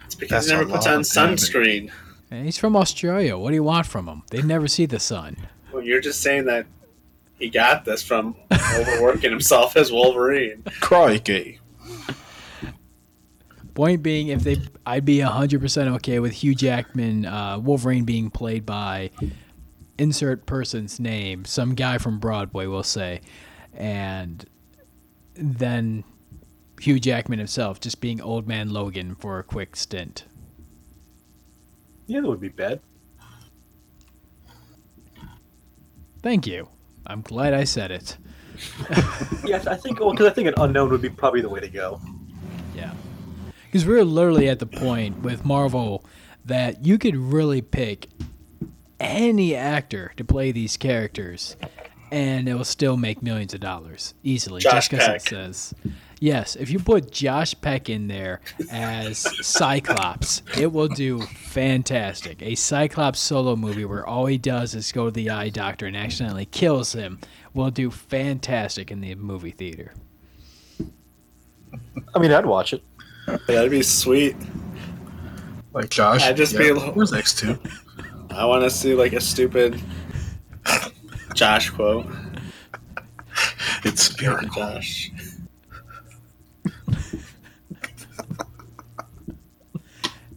It's because he never puts on sunscreen. man, he's from Australia. What do you want from him? They never see the sun. Well, you're just saying that he got this from overworking himself as Wolverine. Crikey. Point being, if they, I'd be hundred percent okay with Hugh Jackman, uh, Wolverine being played by insert person's name, some guy from Broadway, we'll say, and then Hugh Jackman himself just being Old Man Logan for a quick stint. yeah, that would be bad. Thank you. I'm glad I said it. Yeah, I think. Well, because I think an unknown would be probably the way to go. Yeah. Because we're literally at the point with Marvel that you could really pick any actor to play these characters and it will still make millions of dollars easily. Josh just because it Peck. says. Yes, if you put Josh Peck in there as Cyclops, it will do fantastic. A Cyclops solo movie where all he does is go to the eye doctor and accidentally kills him will do fantastic in the movie theater. I mean, I'd watch it. That'd be sweet. Like Josh. I'd just be a little- Where's X2? I want to see like a stupid Josh quote. It's spherical. Josh.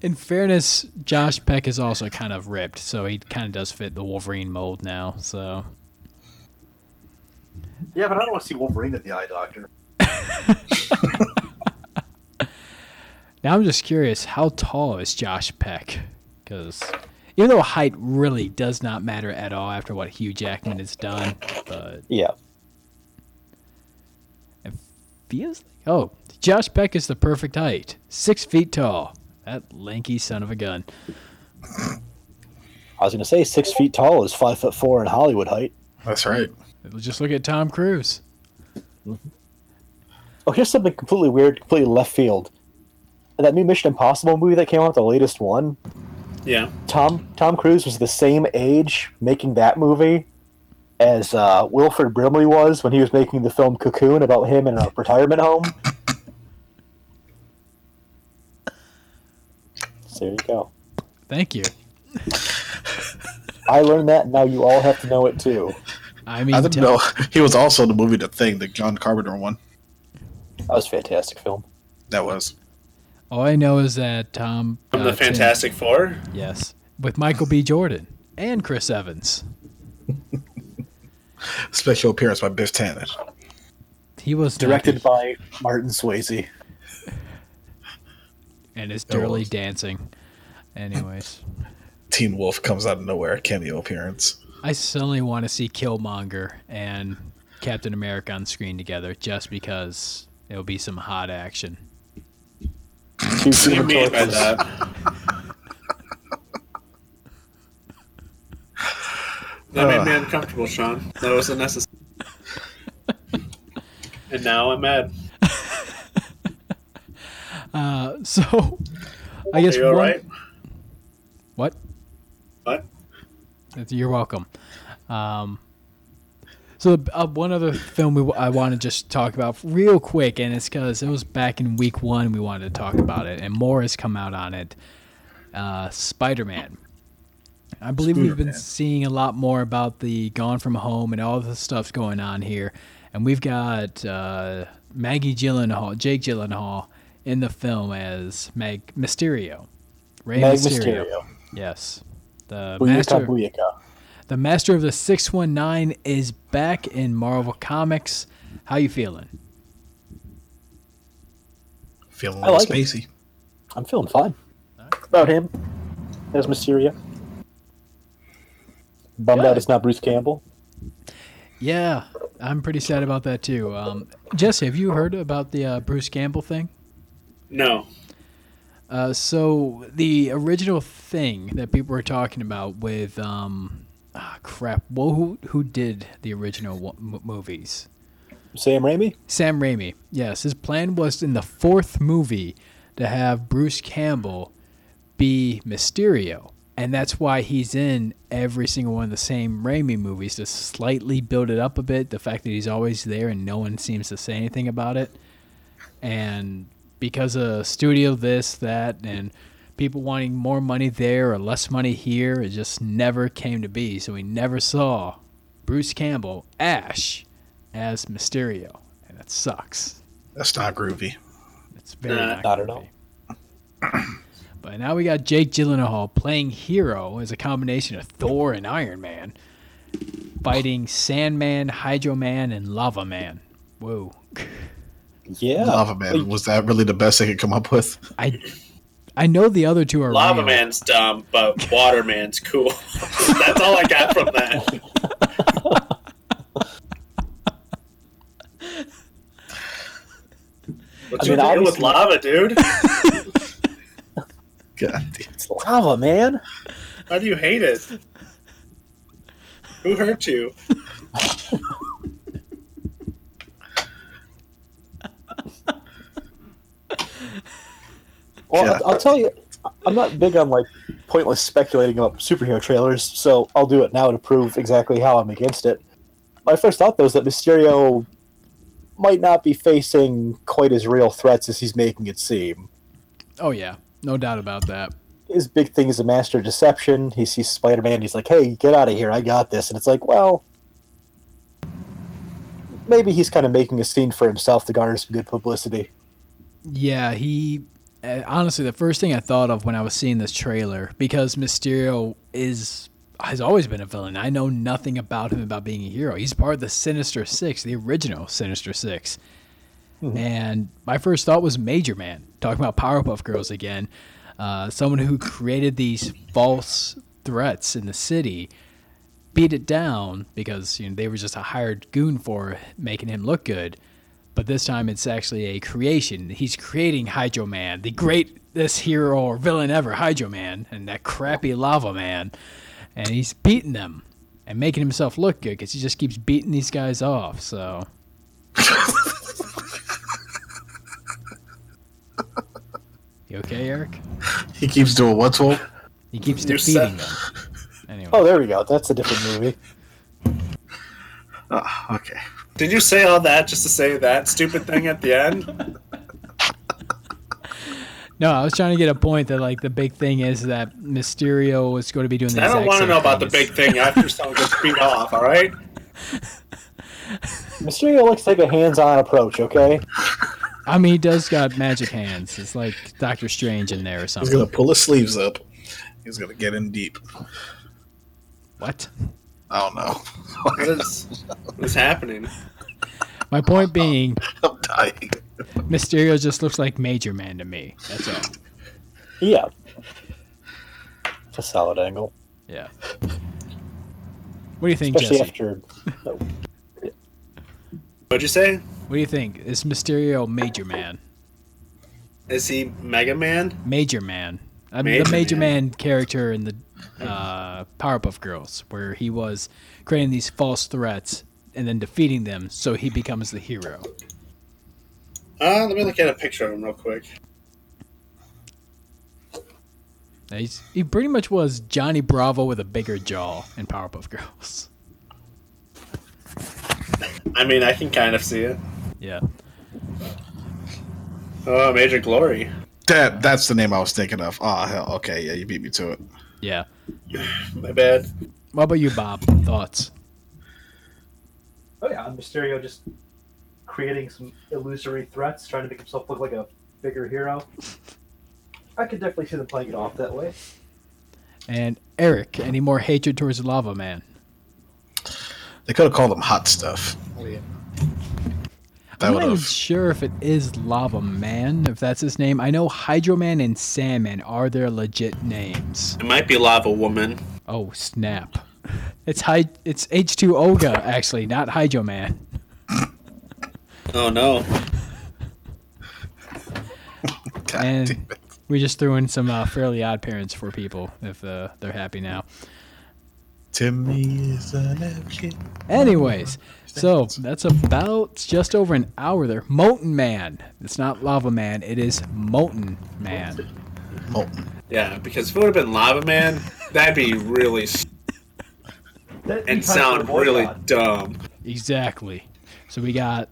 In fairness, Josh Peck is also kind of ripped, so he kind of does fit the Wolverine mold now. So Yeah, but I don't want to see Wolverine at the eye doctor. now I'm just curious, how tall is Josh Peck? Because even though height really does not matter at all after what Hugh Jackman has done, but Yeah. feels like oh, Josh Peck is the perfect height, six feet tall. That lanky son of a gun. I was going to say six feet tall is five foot four in Hollywood height. That's right. Just look at Tom Cruise. Mm-hmm. Oh, here's something completely weird, completely left field. That new Mission Impossible movie that came out, the latest one. Yeah. Tom Tom Cruise was the same age making that movie as uh, Wilford Brimley was when he was making the film Cocoon about him in a retirement home. So there you go. Thank you. I learned that, and now you all have to know it too. I mean, I didn't tell- know he was also in the movie The Thing, the John Carpenter one. That was a fantastic film. That was. All I know is that Tom From uh, the got in- Fantastic Four. yes, with Michael B. Jordan and Chris Evans. Special appearance by Biff Tannen. He was Directed nappy by Martin Swayze. and his Oh, dirty dancing. Anyways, Teen Wolf comes out of nowhere, cameo appearance. I suddenly want to see Killmonger and Captain America on screen together, just because it'll be some hot action. Two What do you Human mean by that? That made me uncomfortable, Sean. That was unnecessary. and now I'm mad. Uh, so, I guess Are you all one- right? What? What? You're welcome. Um, so uh, one other film we, I want to just talk about real quick, and it's because it was back in week one we wanted to talk about it, and more has come out on it. Uh, Spider-Man. I believe we've been seeing a lot more about the Gone from Home and all the stuff's going on here, and we've got uh, Maggie Gyllenhaal, Jake Gyllenhaal, in the film as Meg Mysterio. Rey Meg Mysterio. Yes. The Booyaka master, Booyaka. The master of the 619 is back in Marvel Comics. How you feeling? Feeling I a like little it. I'm feeling fine. About him. As Mysterio. Bummed Yeah. out it's not Bruce Campbell. Yeah, I'm pretty sad about that too. Um, Jesse, have you heard about the uh, Bruce Campbell thing? No. Uh, so the original thing that people were talking about with um, ah, crap, well, who who did the original m- movies? Sam Raimi? Sam Raimi. Yes, his plan was in the fourth movie to have Bruce Campbell be Mysterio. And that's why he's in every single one of the Sam Raimi movies to slightly build it up a bit. The fact that he's always there and no one seems to say anything about it. And because of studio this, that, and people wanting more money there or less money here, it just never came to be. So we never saw Bruce Campbell, Ash, as Mysterio, and it sucks. That's not groovy. It's very Nah. not Not at all. But now we got Jake Gyllenhaal playing Hero as a combination of Thor and Iron Man, fighting Sandman, Hydro Man, and Lava Man. Whoa! Yeah. Lava Man. Was that really the best they could come up with? I I know the other two are Lava real. Man's dumb, but Water Man's cool. That's all I got from that. What's I mean, your deal with lava, dude? God damn. It's lava, man. How do you hate it? Who hurt you? Well, Yeah. I'll, I'll tell you, I'm not big on like pointless speculating about superhero trailers, so I'll do it now to prove exactly how I'm against it. My first thought though is that Mysterio might not be facing quite as real threats as he's making it seem. Oh yeah, no doubt about that. His big thing is a master of deception. He sees Spider-Man, he's like, "Hey, get out of here! I got this," and it's like, well. Maybe he's kind of making a scene for himself to garner some good publicity. Yeah, he. Uh, honestly, the first thing I thought of when I was seeing this trailer, because Mysterio is has always been a villain. I know nothing about him about being a hero. He's part of the Sinister Six, the original Sinister 6 And my first thought was Major Man, talking about Powerpuff Girls again. Uh, someone who created these false threats in the city, beat it down because you know they were just a hired goon for making him look good. But this time it's actually a creation. He's creating Hydro Man, the greatest hero or villain ever, Hydro Man, and that crappy Lava Man. And he's beating them and making himself look good because he just keeps beating these guys off. So. you okay, Eric? He keeps doing what to? He keeps You defeating said- them. Anyway. Oh, there we go. That's a different movie. Oh, okay. Did you say all that just to say that stupid thing at the end? No, I was trying to get a point that like the big thing is that Mysterio is going to be doing. The I don't exact want to know about the big thing after someone gets beat off, all right? Mysterio likes to take a hands-on approach. Okay. I mean, he does got magic hands. It's like Doctor Strange in there or something. He's gonna pull his sleeves up. He's gonna get in deep. What? I don't know. What is what is happening? My point being, I'm dying. Mysterio just looks like Major Man to me. That's all. Yeah. It's a solid angle. Yeah. What do you think, Especially Jesse? after. oh, What'd you say? What do you think? Is Mysterio Major Man? Is he Mega Man? Major Man. I mean, Major the Major Man. Man. character in the uh, Powerpuff Girls, where he was creating these false threats and then defeating them, so he becomes the hero. Uh, let me look at a picture of him real quick. He's, he pretty much was Johnny Bravo with a bigger jaw in Powerpuff Girls. I mean, I can kind of see it. Yeah. Oh, Major Glory. That that's the name I was thinking of. Oh hell, okay, yeah, you beat me to it. Yeah. My bad. What about you, Bob? Thoughts? Oh yeah, Mysterio just creating some illusory threats, trying to make himself look like a bigger hero. I could definitely see them playing it off that way. And Eric, any more hatred towards Lava Man? They could have called him Hot Stuff. Oh, That I'm would not even sure if it is Lava Man, if that's his name. I know Hydro Man and Sandman are their legit names. It might be Lava Woman. Oh snap! It's Hy- It's H2 Oga actually, not Hydro Man. Oh no. God and- We just threw in some uh, Fairly Odd Parents for people if uh, they're happy now. Timmy is an empty. Anyways, so that's about just over an hour there. Molten Man. It's not Lava Man. It is Molten Man. Molten. Yeah, because if it would have been Lava Man, that'd be really s- That'd be and sound a boycott. really dumb. Exactly. So we got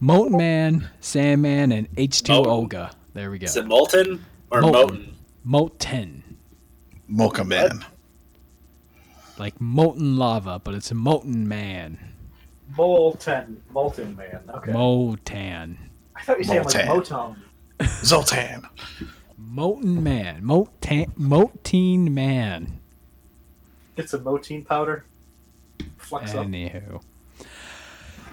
Molten Man, Sandman, and H2 Molten. Olga. There we go. Is it Molten or Molten. Molten? Molten. Mocha Man. Like molten lava, but it's a molten man. Molten, molten man. Okay. Motan. I thought you said like Molten. Zoltan. Molten man. Motan. Molten man. Get some Motine powder. Flex up. Anywho.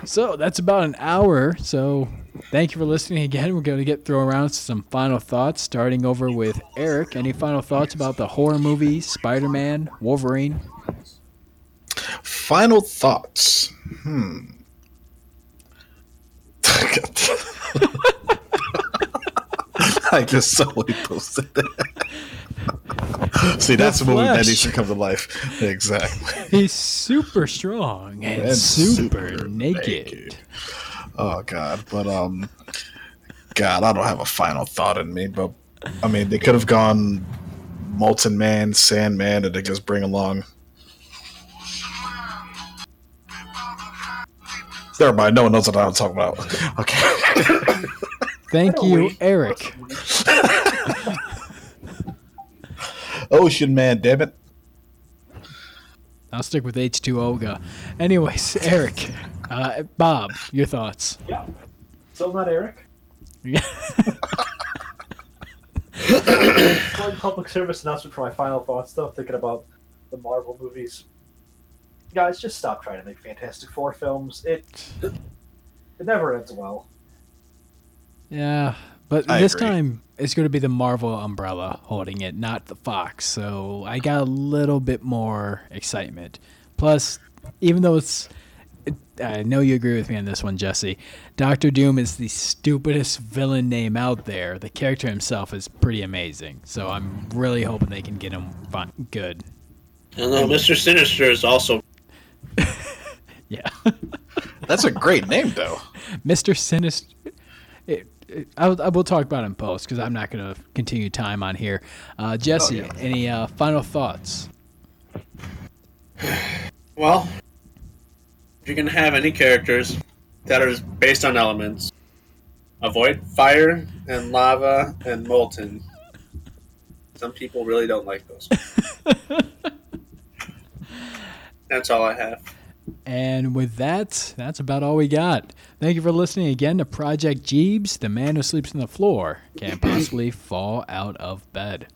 So that's about an hour. So thank you for listening again. We're going to get thrown around some final thoughts, starting over with Eric. Any final thoughts about the horror movie, Spider Man, Wolverine? Final thoughts. Hmm. I just he posted. See, that's a movie that needs to come to life. Exactly. He's super strong and, And super, super naked. naked. Oh God, but um, God, I don't have a final thought in me. But I mean, they could have gone Molten Man, Sandman, and they just bring along. Never mind. No one knows what I'm talking about. Okay. Thank you, Wait. Eric. Ocean Man, damn it. I'll stick with H2 Olga. Anyways, Eric, uh, Bob, your thoughts? Yeah. Still not Eric. Yeah. Public service announcement for my final thoughts, though, thinking about the Marvel movies. Guys, just stop trying to make Fantastic Four films. It it never ends well. Yeah, but I this agree. time it's going to be the Marvel umbrella holding it, not the Fox. So I got a little bit more excitement. Plus, even though it's, it, I know you agree with me on this one, Jesse. Doctor Doom is the stupidest villain name out there. The character himself is pretty amazing. So I'm really hoping they can get him fun, good. I know. Mr. Sinister is also. Yeah. That's a great name, though. Mr. Sinister. It, it, I, will- I will talk about it in post because I'm not going to continue time on here. Uh, Jesse, Oh, yeah. any uh, final thoughts? Well, if you're gonna have any characters that are based on elements, avoid fire and lava and molten. Some people really don't like those. That's all I have. And with that, that's about all we got. Thank you for listening again to Project Jeebs, the man who sleeps on the floor can't possibly fall out of bed.